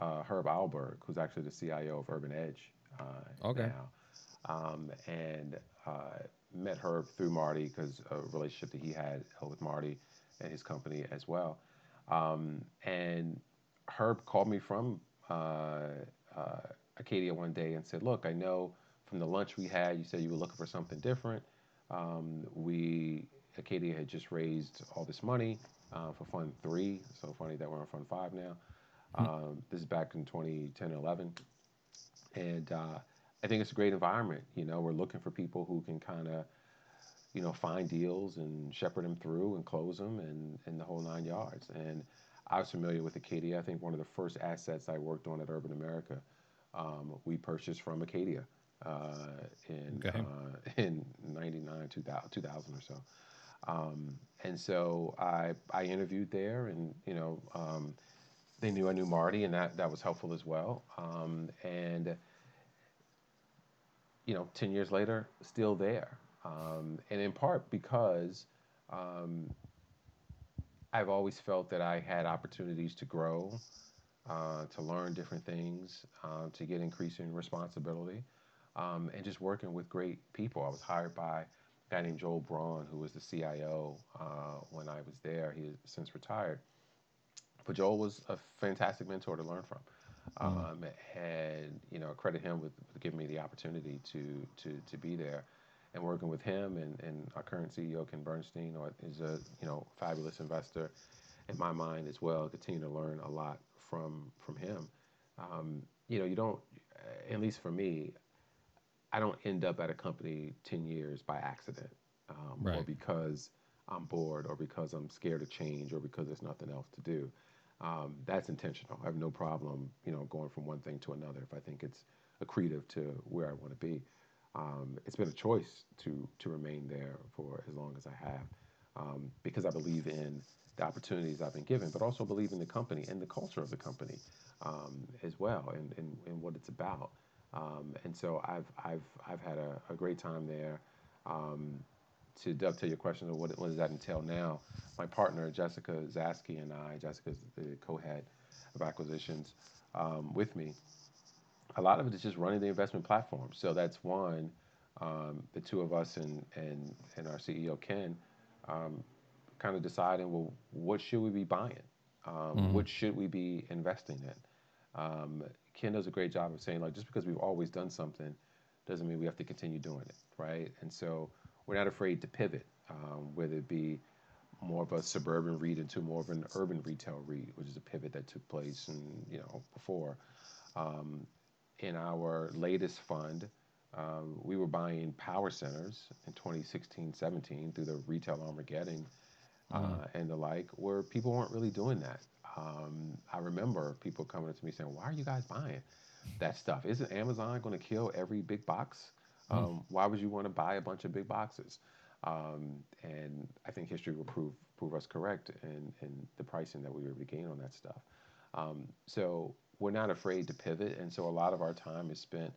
uh, Herb Eilberg, who's actually the CIO of Urban Edge uh, Okay. now, um, and uh, met Herb through Marty because a relationship that he had with Marty and his company as well. Um, and Herb called me from uh, uh, Acadia one day and said, "Look, I know from the lunch we had, you said you were looking for something different. Um, we Acadia had just raised all this money uh, for Fund Three. So funny that we're on Fund Five now. Um, this is back in 2010 and 11, and uh, I think it's a great environment. You know, we're looking for people who can kind of you know, find deals and shepherd them through and close them and, and the whole nine yards. And I was familiar with Acadia. I think one of the first assets I worked on at Urban America, um, we purchased from Acadia uh, in Okay. uh, in '99, 2000, 2000 or so. Um, and so I I interviewed there, and you know um, they knew I knew Marty, and that that was helpful as well. Um, and you know, ten years later, still there, um, and in part because um, I've always felt that I had opportunities to grow, uh, to learn different things, uh, to get increasing responsibility, um, and just working with great people. I was hired by a guy named Joel Braun, who was the CIO uh, when I was there. He has since retired. But Joel was a fantastic mentor to learn from. Um, and you know, credit him with, with giving me the opportunity to to to be there and working with him and, and our current CEO Ken Bernstein is a you know fabulous investor in my mind as well. Continue to learn a lot from from him. Um, you know, you don't, at least for me, I don't end up at a company ten years by accident um, Right. or because I'm bored or because I'm scared of change or because there's nothing else to do. Um, that's intentional. I have no problem, you know, going from one thing to another if I think it's accretive to where I want to be um, it's been a choice to to remain there for as long as I have, um, because I believe in the opportunities I've been given, but also believe in the company and the culture of the company as well, and, what it's about. And so I've I've I've had a great time there. To dovetail your question of what, what does that entail now, my partner Jessica Zasky and I, Jessica's the co-head of acquisitions um, with me a lot of it is just running the investment platform. So that's one. Um, the two of us and and and our CEO Ken, um, kind of deciding well, what should we be buying? Um, What should we be investing in? Um, Ken does a great job of saying like just because we've always done something doesn't mean we have to continue doing it, right? And so we're not afraid to pivot, um, whether it be more of a suburban REIT into more of an urban retail REIT, which is a pivot that took place and you know before. Um, in our latest fund, um, we were buying power centers in 2016 17 through the retail Armageddon uh, and the like, where people weren't really doing that. Um, I remember people coming up to me saying, Why are you guys buying that stuff? Isn't Amazon going to kill every big box? Um, why would you want to buy a bunch of big boxes? Um, and I think history will prove prove us correct in, in the pricing that we were able to gain on that stuff. Um, so we're not afraid to pivot, and so a lot of our time is spent.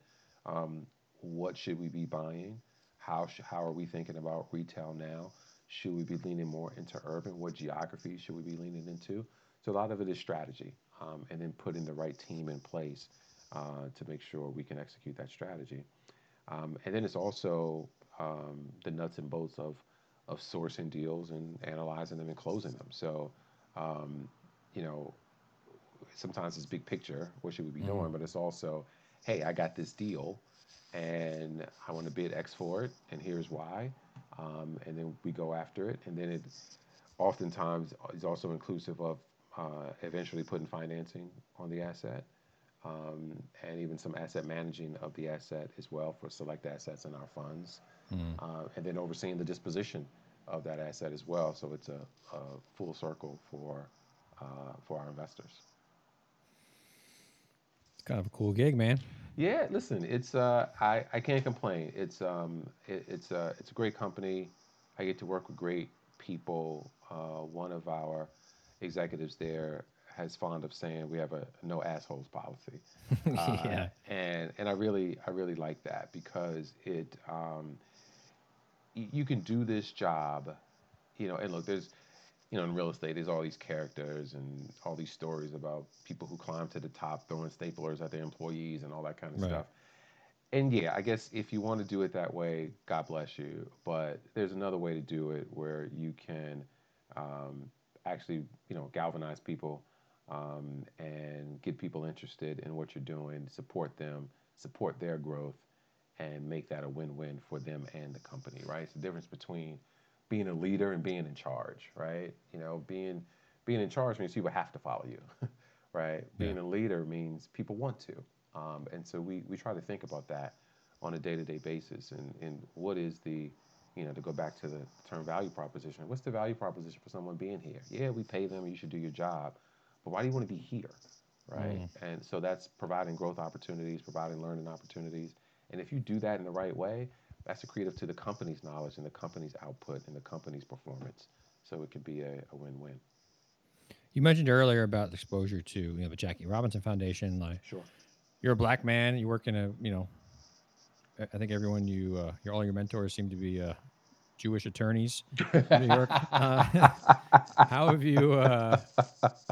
Um, what should we be buying? How sh- how are we thinking about retail now? Should we be leaning more into urban? What geography should we be leaning into? So a lot of it is strategy, um, and then putting the right team in place uh, to make sure we can execute that strategy. Um, and then it's also um, the nuts and bolts of of sourcing deals and analyzing them and closing them. So, um, you know, sometimes it's big picture, what should we be doing? But it's also, hey, I got this deal, and I want to bid X for it, and here's why. Um, and then we go after it, and then it oftentimes is also inclusive of uh, eventually putting financing on the asset. Um, and even some asset managing of the asset as well for select assets in our funds, uh, and then overseeing the disposition of that asset as well. So it's a, a full circle for uh, for our investors. It's kind of a cool gig, man. Yeah, listen, it's uh, I, I can't complain. It's um, it, it's a it's a great company. I get to work with great people. Uh, one of our executives there has fond of saying we have a no assholes policy. Uh, yeah. and and I really I really like that because it um, y- you can do this job, you know. And look, there's you know in real estate there's all these characters and all these stories about people who climb to the top throwing staplers at their employees and all that kind of Right. stuff. And yeah, I guess if you want to do it that way, God bless you. But there's another way to do it where you can um, actually, you know, galvanize people um, and get people interested in what you're doing, support them, support their growth, and make that a win-win for them and the company. Right? It's the difference between being a leader and being in charge. Right? You know, being being in charge means people have to follow you. right? Being a leader means people want to. Um, and so we, we try to think about that on a day-to-day basis and, and what is the you know to go back to the term value proposition what's the value proposition for someone being here yeah we pay them you should do your job but why do you want to be here right and so that's providing growth opportunities providing learning opportunities and if you do that in the right way that's accretive to the company's knowledge and the company's output and the company's performance. So it could be a, a win-win. You mentioned earlier about exposure to you know the Jackie Robinson Foundation. Like, Sure. you're a black man. You work in a you know. I- I think everyone you uh, your all your mentors seem to be uh, Jewish attorneys in New York. Uh, how have you uh,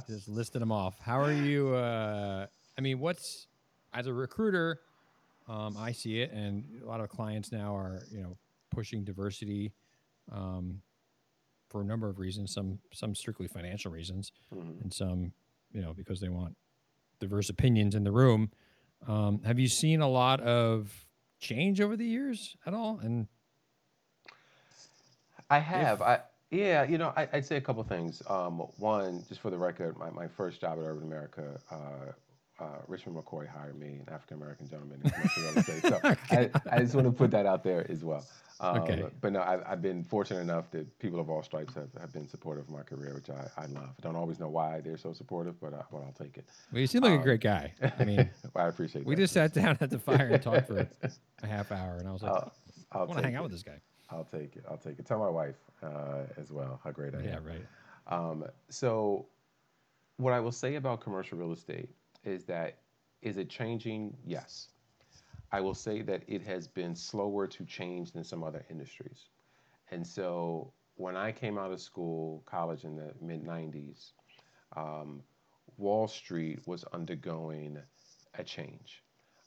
just listed them off? How are you? Uh, I mean, what's as a recruiter? Um, I see it, and a lot of clients now are you know pushing diversity um, for a number of reasons. Some some strictly financial reasons, Mhm. and some you know because they want diverse opinions in the room. Um, have you seen a lot of change over the years at all? And I have. I yeah, you know, I, I'd say a couple things. Um, one, just for the record, my, my first job at Urban America, uh, uh, Richmond McCoy hired me, an African American gentleman in commercial real estate. So I, I just want to put that out there as well. Um, Okay. But no, I've, I've been fortunate enough that people of all stripes have, have been supportive of my career, which I, I love. I don't always know why they're so supportive, but, I, but I'll take it. well, you seem like a Um, great guy. I mean, Well, I appreciate we that. We just sat down at the fire and talked for a half hour, and I was like, I'll, I want to hang out with this guy. I'll take it. I'll take it. Tell my wife uh, as well how great I am. Yeah, right. Um, so, what I will say about commercial real estate is that is it changing? Yes. I will say that it has been slower to change than some other industries. And so, when I came out of school, college in the mid 90s, um, Wall Street was undergoing a change.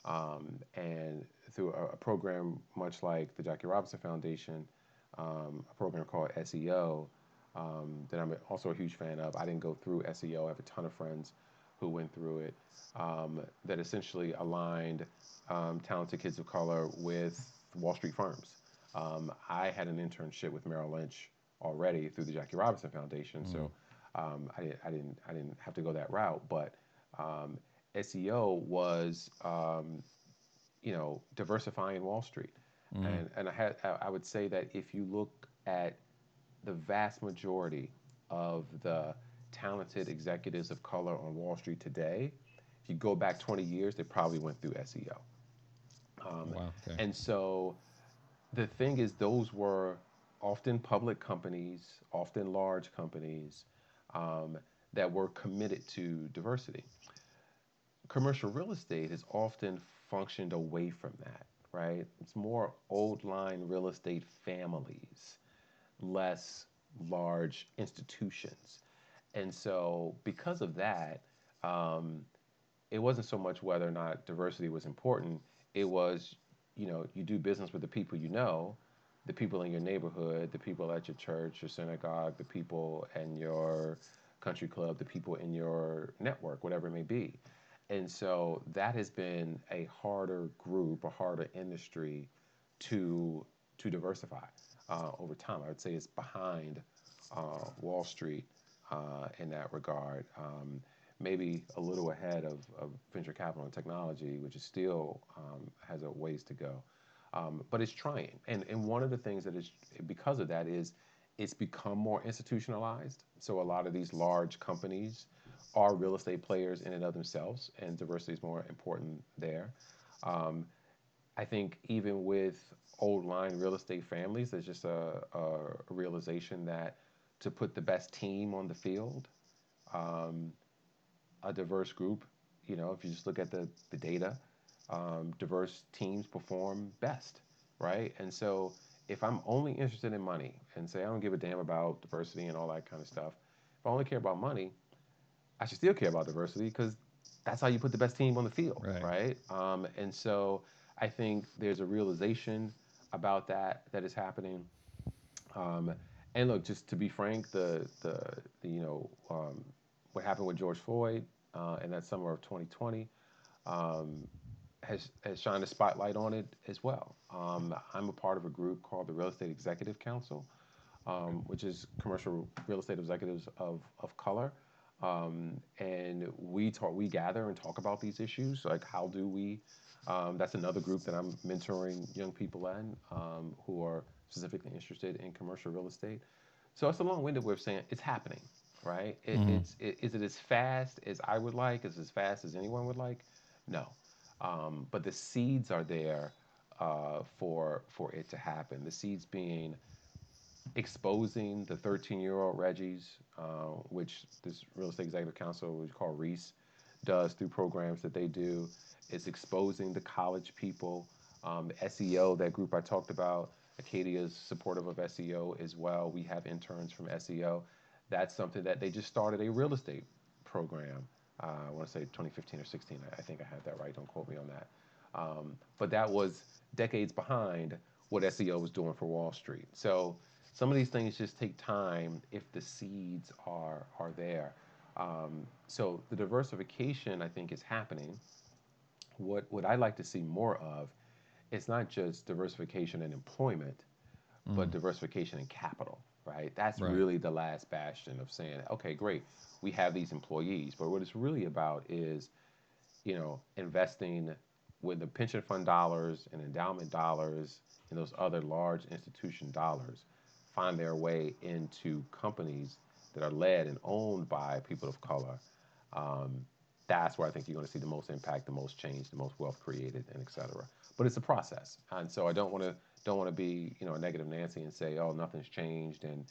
Um, and through a, a program much like the Jackie Robinson Foundation, um, a program called SEO, um, that I'm also a huge fan of. I didn't go through SEO. I have a ton of friends who went through it. Um, that essentially aligned um, talented kids of color with Wall Street firms. Um, I had an internship with Merrill Lynch already through the Jackie Robinson Foundation, so um, I, didn't, I didn't I didn't have to go that route. But um, SEO was um, you know diversifying Wall Street, and and I had I I would say that if you look at the vast majority of the talented executives of color on Wall Street today, if you go back 20 years, they probably went through SEO. Um, Wow. Okay. and so the thing is, those were often public companies, often large companies um, that were committed to diversity. Commercial real estate has often functioned away from that, right? It's more old line real estate families, less large institutions. And so, because of that, um, it wasn't so much whether or not diversity was important. It was, you know, you do business with the people you know, the people in your neighborhood, the people at your church, your synagogue, the people in your country club, the people in your network, whatever it may be. And so that has been a harder group, a harder industry to to diversify uh, over time. I would say it's behind uh, Wall Street uh, in that regard. Um, maybe a little ahead of, of venture capital and technology, which is still um, has a ways to go. Um, but it's trying. And, and one of the things that is, because of that, is it's become more institutionalized. So a lot of these large companies are real estate players in and of themselves, and diversity is more important there. Um, I think even with old line real estate families, there's just a, a realization that to put the best team on the field, um, a diverse group, you know, if you just look at the, the data, um, diverse teams perform best, right? And so if I'm only interested in money and say I don't give a damn about diversity and all that kind of stuff, if I only care about money, I should still care about diversity because that's how you put the best team on the field, Right. right? Um, and so I think there's a realization about that that is happening. Um, and look, just to be frank, the the, the you know um, what happened with George Floyd uh, in that summer of 2020 um, has has shined a spotlight on it as well. Um, I'm a part of a group called the Real Estate Executive Council, um, which is commercial real estate executives of of color. Um, and we talk, we gather and talk about these issues. Like, how do we? Um, that's another group that I'm mentoring young people in um, who are specifically interested in commercial real estate. So it's a long-winded way of saying it's happening, right? It, It's it, is it as fast as I would like? Is it as fast as anyone would like? No, um, but the seeds are there uh, for for it to happen. The seeds being exposing the 13 year old Reggies, uh, which this Real Estate Executive Council, which call REES, does through programs that they do. It's exposing the college people. Um, SEO, that group I talked about, Acadia is supportive of SEO as well. We have interns from SEO. That's something that they just started a real estate program. Uh, I want to say 2015 or 16. I, I, think I have that right. Don't quote me on that. Um, but that was decades behind what SEO was doing for Wall Street. So some of these things just take time if the seeds are are there. Um, so the diversification, I think, is happening. What what I'd like to see more of, it's not just diversification in employment, mm. but diversification in capital. Right. That's right. really the last bastion of saying, okay, great, we have these employees, but what it's really about is, you know, investing with the pension fund dollars and endowment dollars and those other large institution dollars find their way into companies that are led and owned by people of color, um, that's where I think you're going to see the most impact, the most change, the most wealth created, and et cetera. But it's a process, and so I don't want to don't want to be you know a negative Nancy and say oh nothing's changed and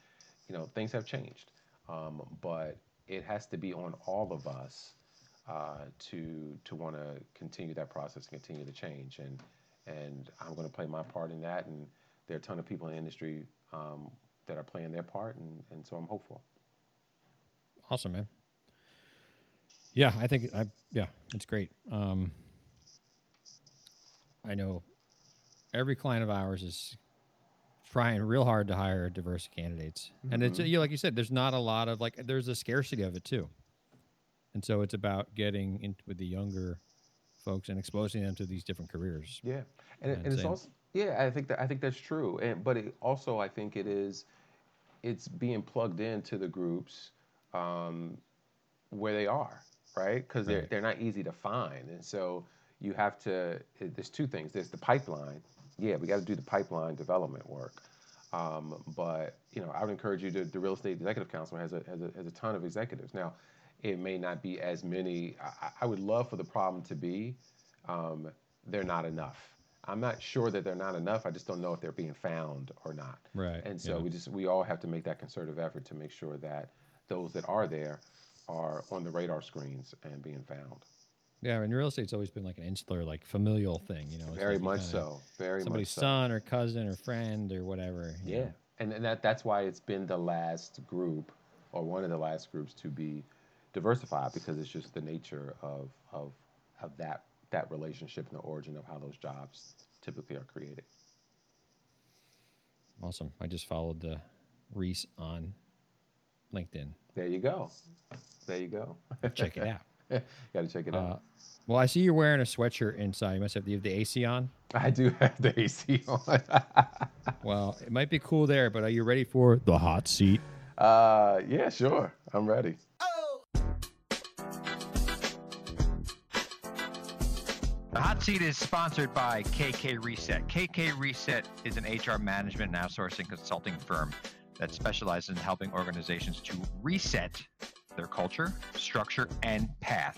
you know things have changed, um, but it has to be on all of us uh, to to want to continue that process and continue to change and and I'm going to play my part in that and there are a ton of people in the industry um, that are playing their part, and, and so I'm hopeful. Awesome, man. Yeah, I think I yeah, it's great. Um, I know every client of ours is trying real hard to hire diverse candidates, mm-hmm. and it's mm-hmm. you know, like you said, there's not a lot of like there's a scarcity of it too, and so it's about getting into with the younger folks and exposing them to these different careers. Yeah, and, and, and it's also yeah, I think that I think that's true, and but it also I think it is, it's being plugged into the groups um, where they are, right? Because they're they're not easy to find, and so you have to. There's two things. There's the pipeline. Yeah, we got to do the pipeline development work. Um, but you know, I would encourage you to. The Real Estate Executive Council has a has a, has a ton of executives now. It may not be as many. I, I would love for the problem to be um, they're not enough I'm not sure that they're not enough. I just don't know if they're being found or not. Right. And so yeah. we just we all have to make that concerted effort to make sure that those that are there are on the radar screens and being found. Yeah, and real estate's always been like an insular, like familial thing, you know. Very like much so. Very somebody's much so. son or cousin or friend or whatever. Yeah, know. and and that that's why it's been the last group, or one of the last groups to be diversified because it's just the nature of of of that that relationship and the origin of how those jobs typically are created. Awesome. I just followed the Reese on LinkedIn. There you go. There you go. check it out. Got to check it uh, out. Well, I see you're wearing a sweatshirt inside. You must have, have the AC on. I do have the AC on. well, it might be cool there, but are you ready for the hot seat? Uh, yeah, sure. I'm ready. Seat is sponsored by KK Reset. KK Reset is an HR management and outsourcing consulting firm that specializes in helping organizations to reset their culture, structure, and path.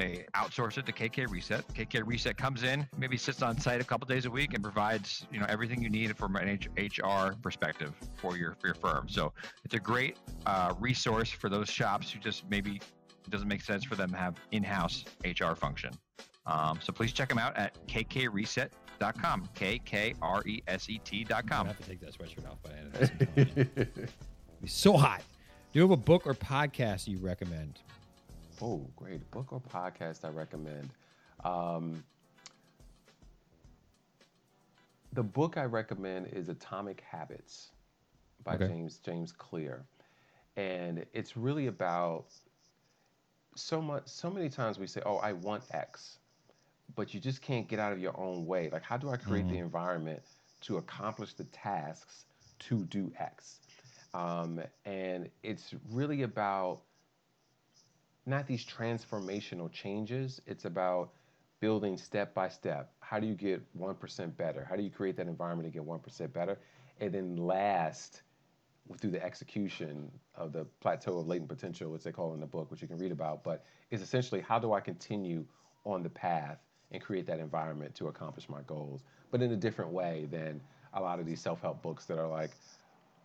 they outsource it to KK Reset. KK Reset comes in, maybe sits on site a couple days a week, and provides you know everything you need from an HR perspective for your for your firm. So it's a great uh, resource for those shops who just maybe it doesn't make sense for them to have in-house HR function. Um, so please check them out at kkreset.com K-K-R-E-S-E-T.com. K-K-R-E-S-E-T.com. I have to take that sweatshirt off by the end of this. so hot. Do you have a book or podcast you recommend? Oh, great. Book or podcast I recommend. Um, the book I recommend is Atomic Habits by okay. James James Clear. And it's really about so much so many times we say, Oh, I want X but you just can't get out of your own way. Like, how do I create mm-hmm. the environment to accomplish the tasks to do X? Um, and it's really about not these transformational changes. It's about building step by step. How do you get 1% better? How do you create that environment to get 1% better? And then last, through the execution of the plateau of latent potential, which they call in the book, which you can read about, but is essentially how do I continue on the path and create that environment to accomplish my goals, but in a different way than a lot of these self-help books that are like,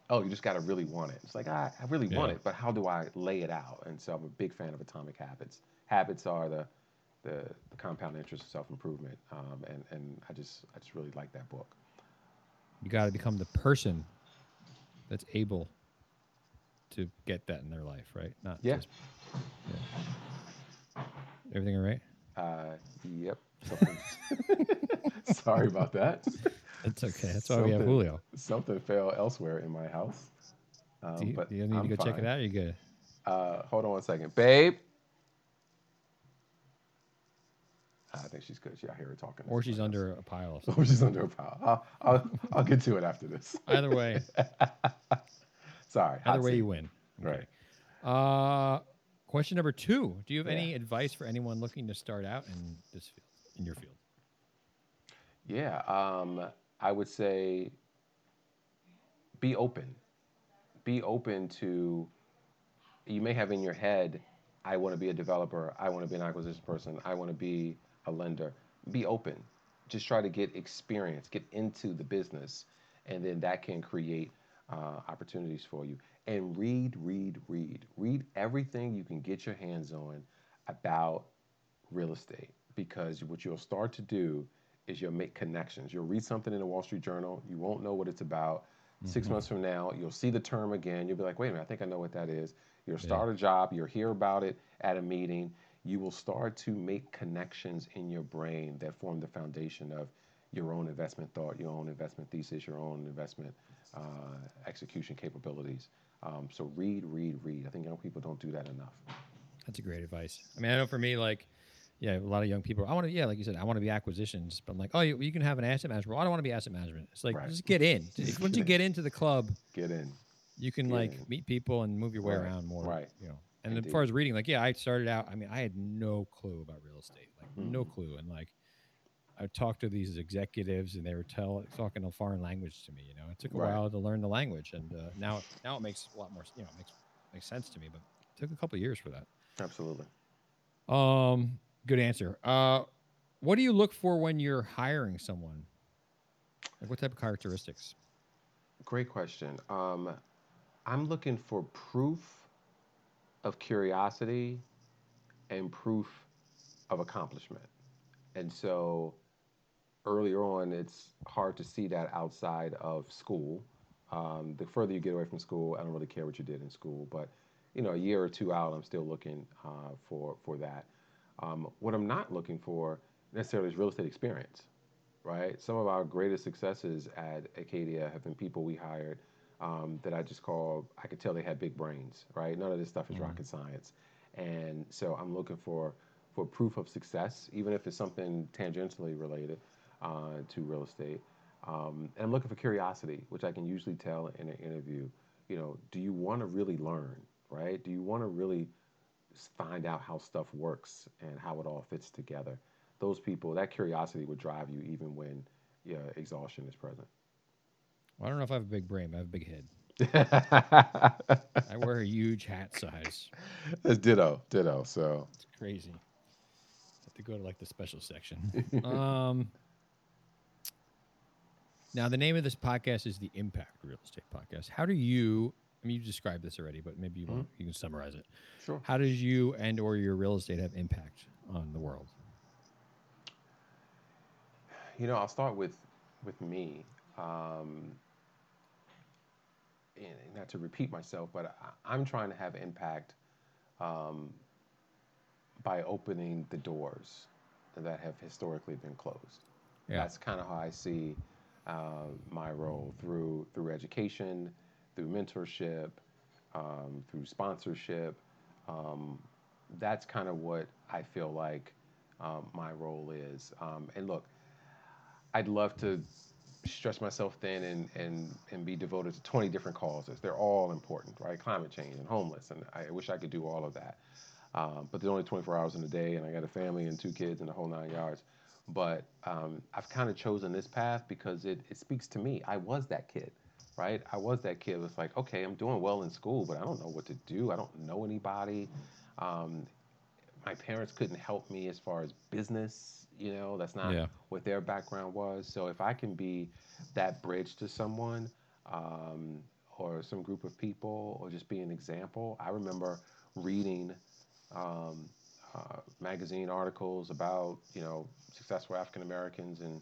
oh, you just got to really want it. It's like, I, I really want it, but how do I lay it out? And so I'm a big fan of Atomic Habits. Habits are the, the, the compound interest of self-improvement. Um, and, and I just, I just really like that book. You got to become the person that's able to get that in their life, right? Not Yeah. just yeah. Everything all right? Uh, yep. Sorry about that. That's okay. That's why we have Something- Julio. Something fell elsewhere in my house. Um, Do you, but do you need I'm to go check it out? You good? Uh, hold on one second, babe. I think she's good. She, I hear her talking. Or she's under a pile. Or she's under a pile. I'll, I'll, I'll get to it after this. Either way, Sorry. either way seat. you win. Right. Uh, question number two: Do you have any advice for anyone looking to start out in this field, in your field? Yeah, um, I would say be open. Be open to, you may have in your head, I want to be a developer, I want to be an acquisition person, I want to be a lender. Be open. Just try to get experience, get into the business, and then that can create uh, opportunities for you. And read, read, read. Read everything you can get your hands on about real estate because what you'll start to do is you'll make connections. You'll read something in the Wall Street Journal, you won't know what it's about. 6 months from now, you'll see the term again. You'll be like, wait a minute, I think I know what that is. You'll start a job, you'll hear about it at a meeting. You will start to make connections in your brain that form the foundation of your own investment thought, your own investment thesis, your own investment uh, execution capabilities. Um, so read, read, read. I think young people don't do that enough. That's a great advice. I mean, I know for me, like, yeah, a lot of young people. I want to, yeah, like you said, I want to be acquisitions, but I'm like, oh, you, you can have an asset management. Well, I don't want to be asset management. It's like Right. just get in. If- Once you get into the club, Get in. you can Get like in. meet people and move your way Right, around more. right. You know. And as far as reading, like, yeah, I started out. I mean, I had no clue about real estate, like no Mm-hmm. clue, and like. I would talk to these executives, and they were tell talking a foreign language to me. You know, it took a Right. while to learn the language, and uh, now now it makes a lot more. You know, makes makes sense to me, but it took a couple of years for that. Absolutely. Um, good answer. Uh, what do you look for when you're hiring someone? Like, what type of characteristics? Great question. Um, I'm looking for proof of curiosity and proof of accomplishment. And so earlier on, it's hard to see that outside of school. Um, the further you get away from school, I don't really care what you did in school, but you know, a year or two out, I'm still looking uh, for for that. Um, what I'm not looking for necessarily is real estate experience right? Some of our greatest successes at Acadia have been people we hired um, that I just call, I could tell they had big brains, right? None of this stuff is rocket science. And so I'm looking for, for proof of success, even if it's something tangentially related uh, to real estate. Um, and I'm looking for curiosity, which I can usually tell in an interview. You know, do you want to really learn, right? Do you want to really find out how stuff works and how it all fits together? Those people, that curiosity would drive you even when yeah, exhaustion is present. Well, I don't know if I have a big brain, but I have a big head. I wear a huge hat size. It's ditto, ditto. So It's crazy. Have to go to like the special section. um, now, the name of this podcast is the Impact Real Estate Podcast. How do you? I mean, you described this already, but maybe you, want, you can summarize it. sure. How does you and or your real estate have impact on the world? You know, I'll start with with me. Um, and not to repeat myself, but I, I'm trying to have impact um, by opening the doors that have historically been closed. Yeah. That's kind of how I see uh, my role through through education, through mentorship, um, through sponsorship. Um, that's kind of what I feel like um, my role is. Um, and look, I'd love to stretch myself thin and, and, and be devoted to 20 different causes. They're all important, right? Climate change and homeless, and I wish I could do all of that. Um, but there's only 24 hours in a day, and I got a family and two kids and the whole nine yards. But um, I've kind of chosen this path because it, it speaks to me. I was that kid, right? I was that kid. It's like, okay, I'm doing well in school, but I don't know what to do. I don't know anybody. Um, my parents couldn't help me as far as business. You know, that's not Yeah. what their background was. So if I can be that bridge to someone um, or some group of people or just be an example, I remember reading um, uh, magazine articles about you know successful African Americans and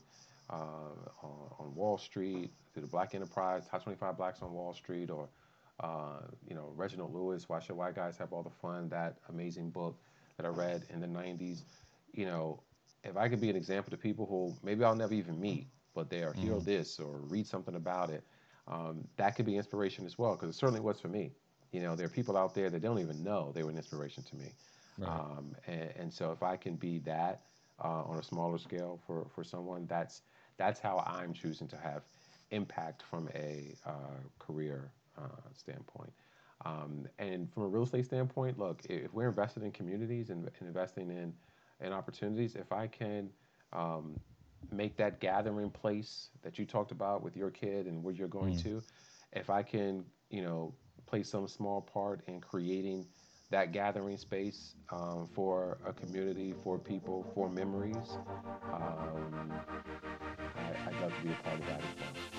on, on Wall Street through the Black Enterprise, Top 25 Blacks on Wall Street, or uh, you know Reginald Lewis, Why Should White Guys Have All the Fun? That amazing book that I read in the 90s. You know, if I could be an example to people who maybe I'll never even meet, but they are hear this or read something about it, um, that could be inspiration as well. Because it certainly was for me. You know, there are people out there that don't even know they were an inspiration to me. Right. Um, and, and so if I can be that uh, on a smaller scale for, for someone, that's that's how I'm choosing to have impact from a uh, career uh, standpoint. Um, and from a real estate standpoint, look, if we're invested in communities and, and investing in, in opportunities, if I can um, make that gathering place that you talked about with your kid and where you're going to, if I can, you know, play some small part in creating that gathering space um, for a community, for people, for memories, um, love to be a part of that as well.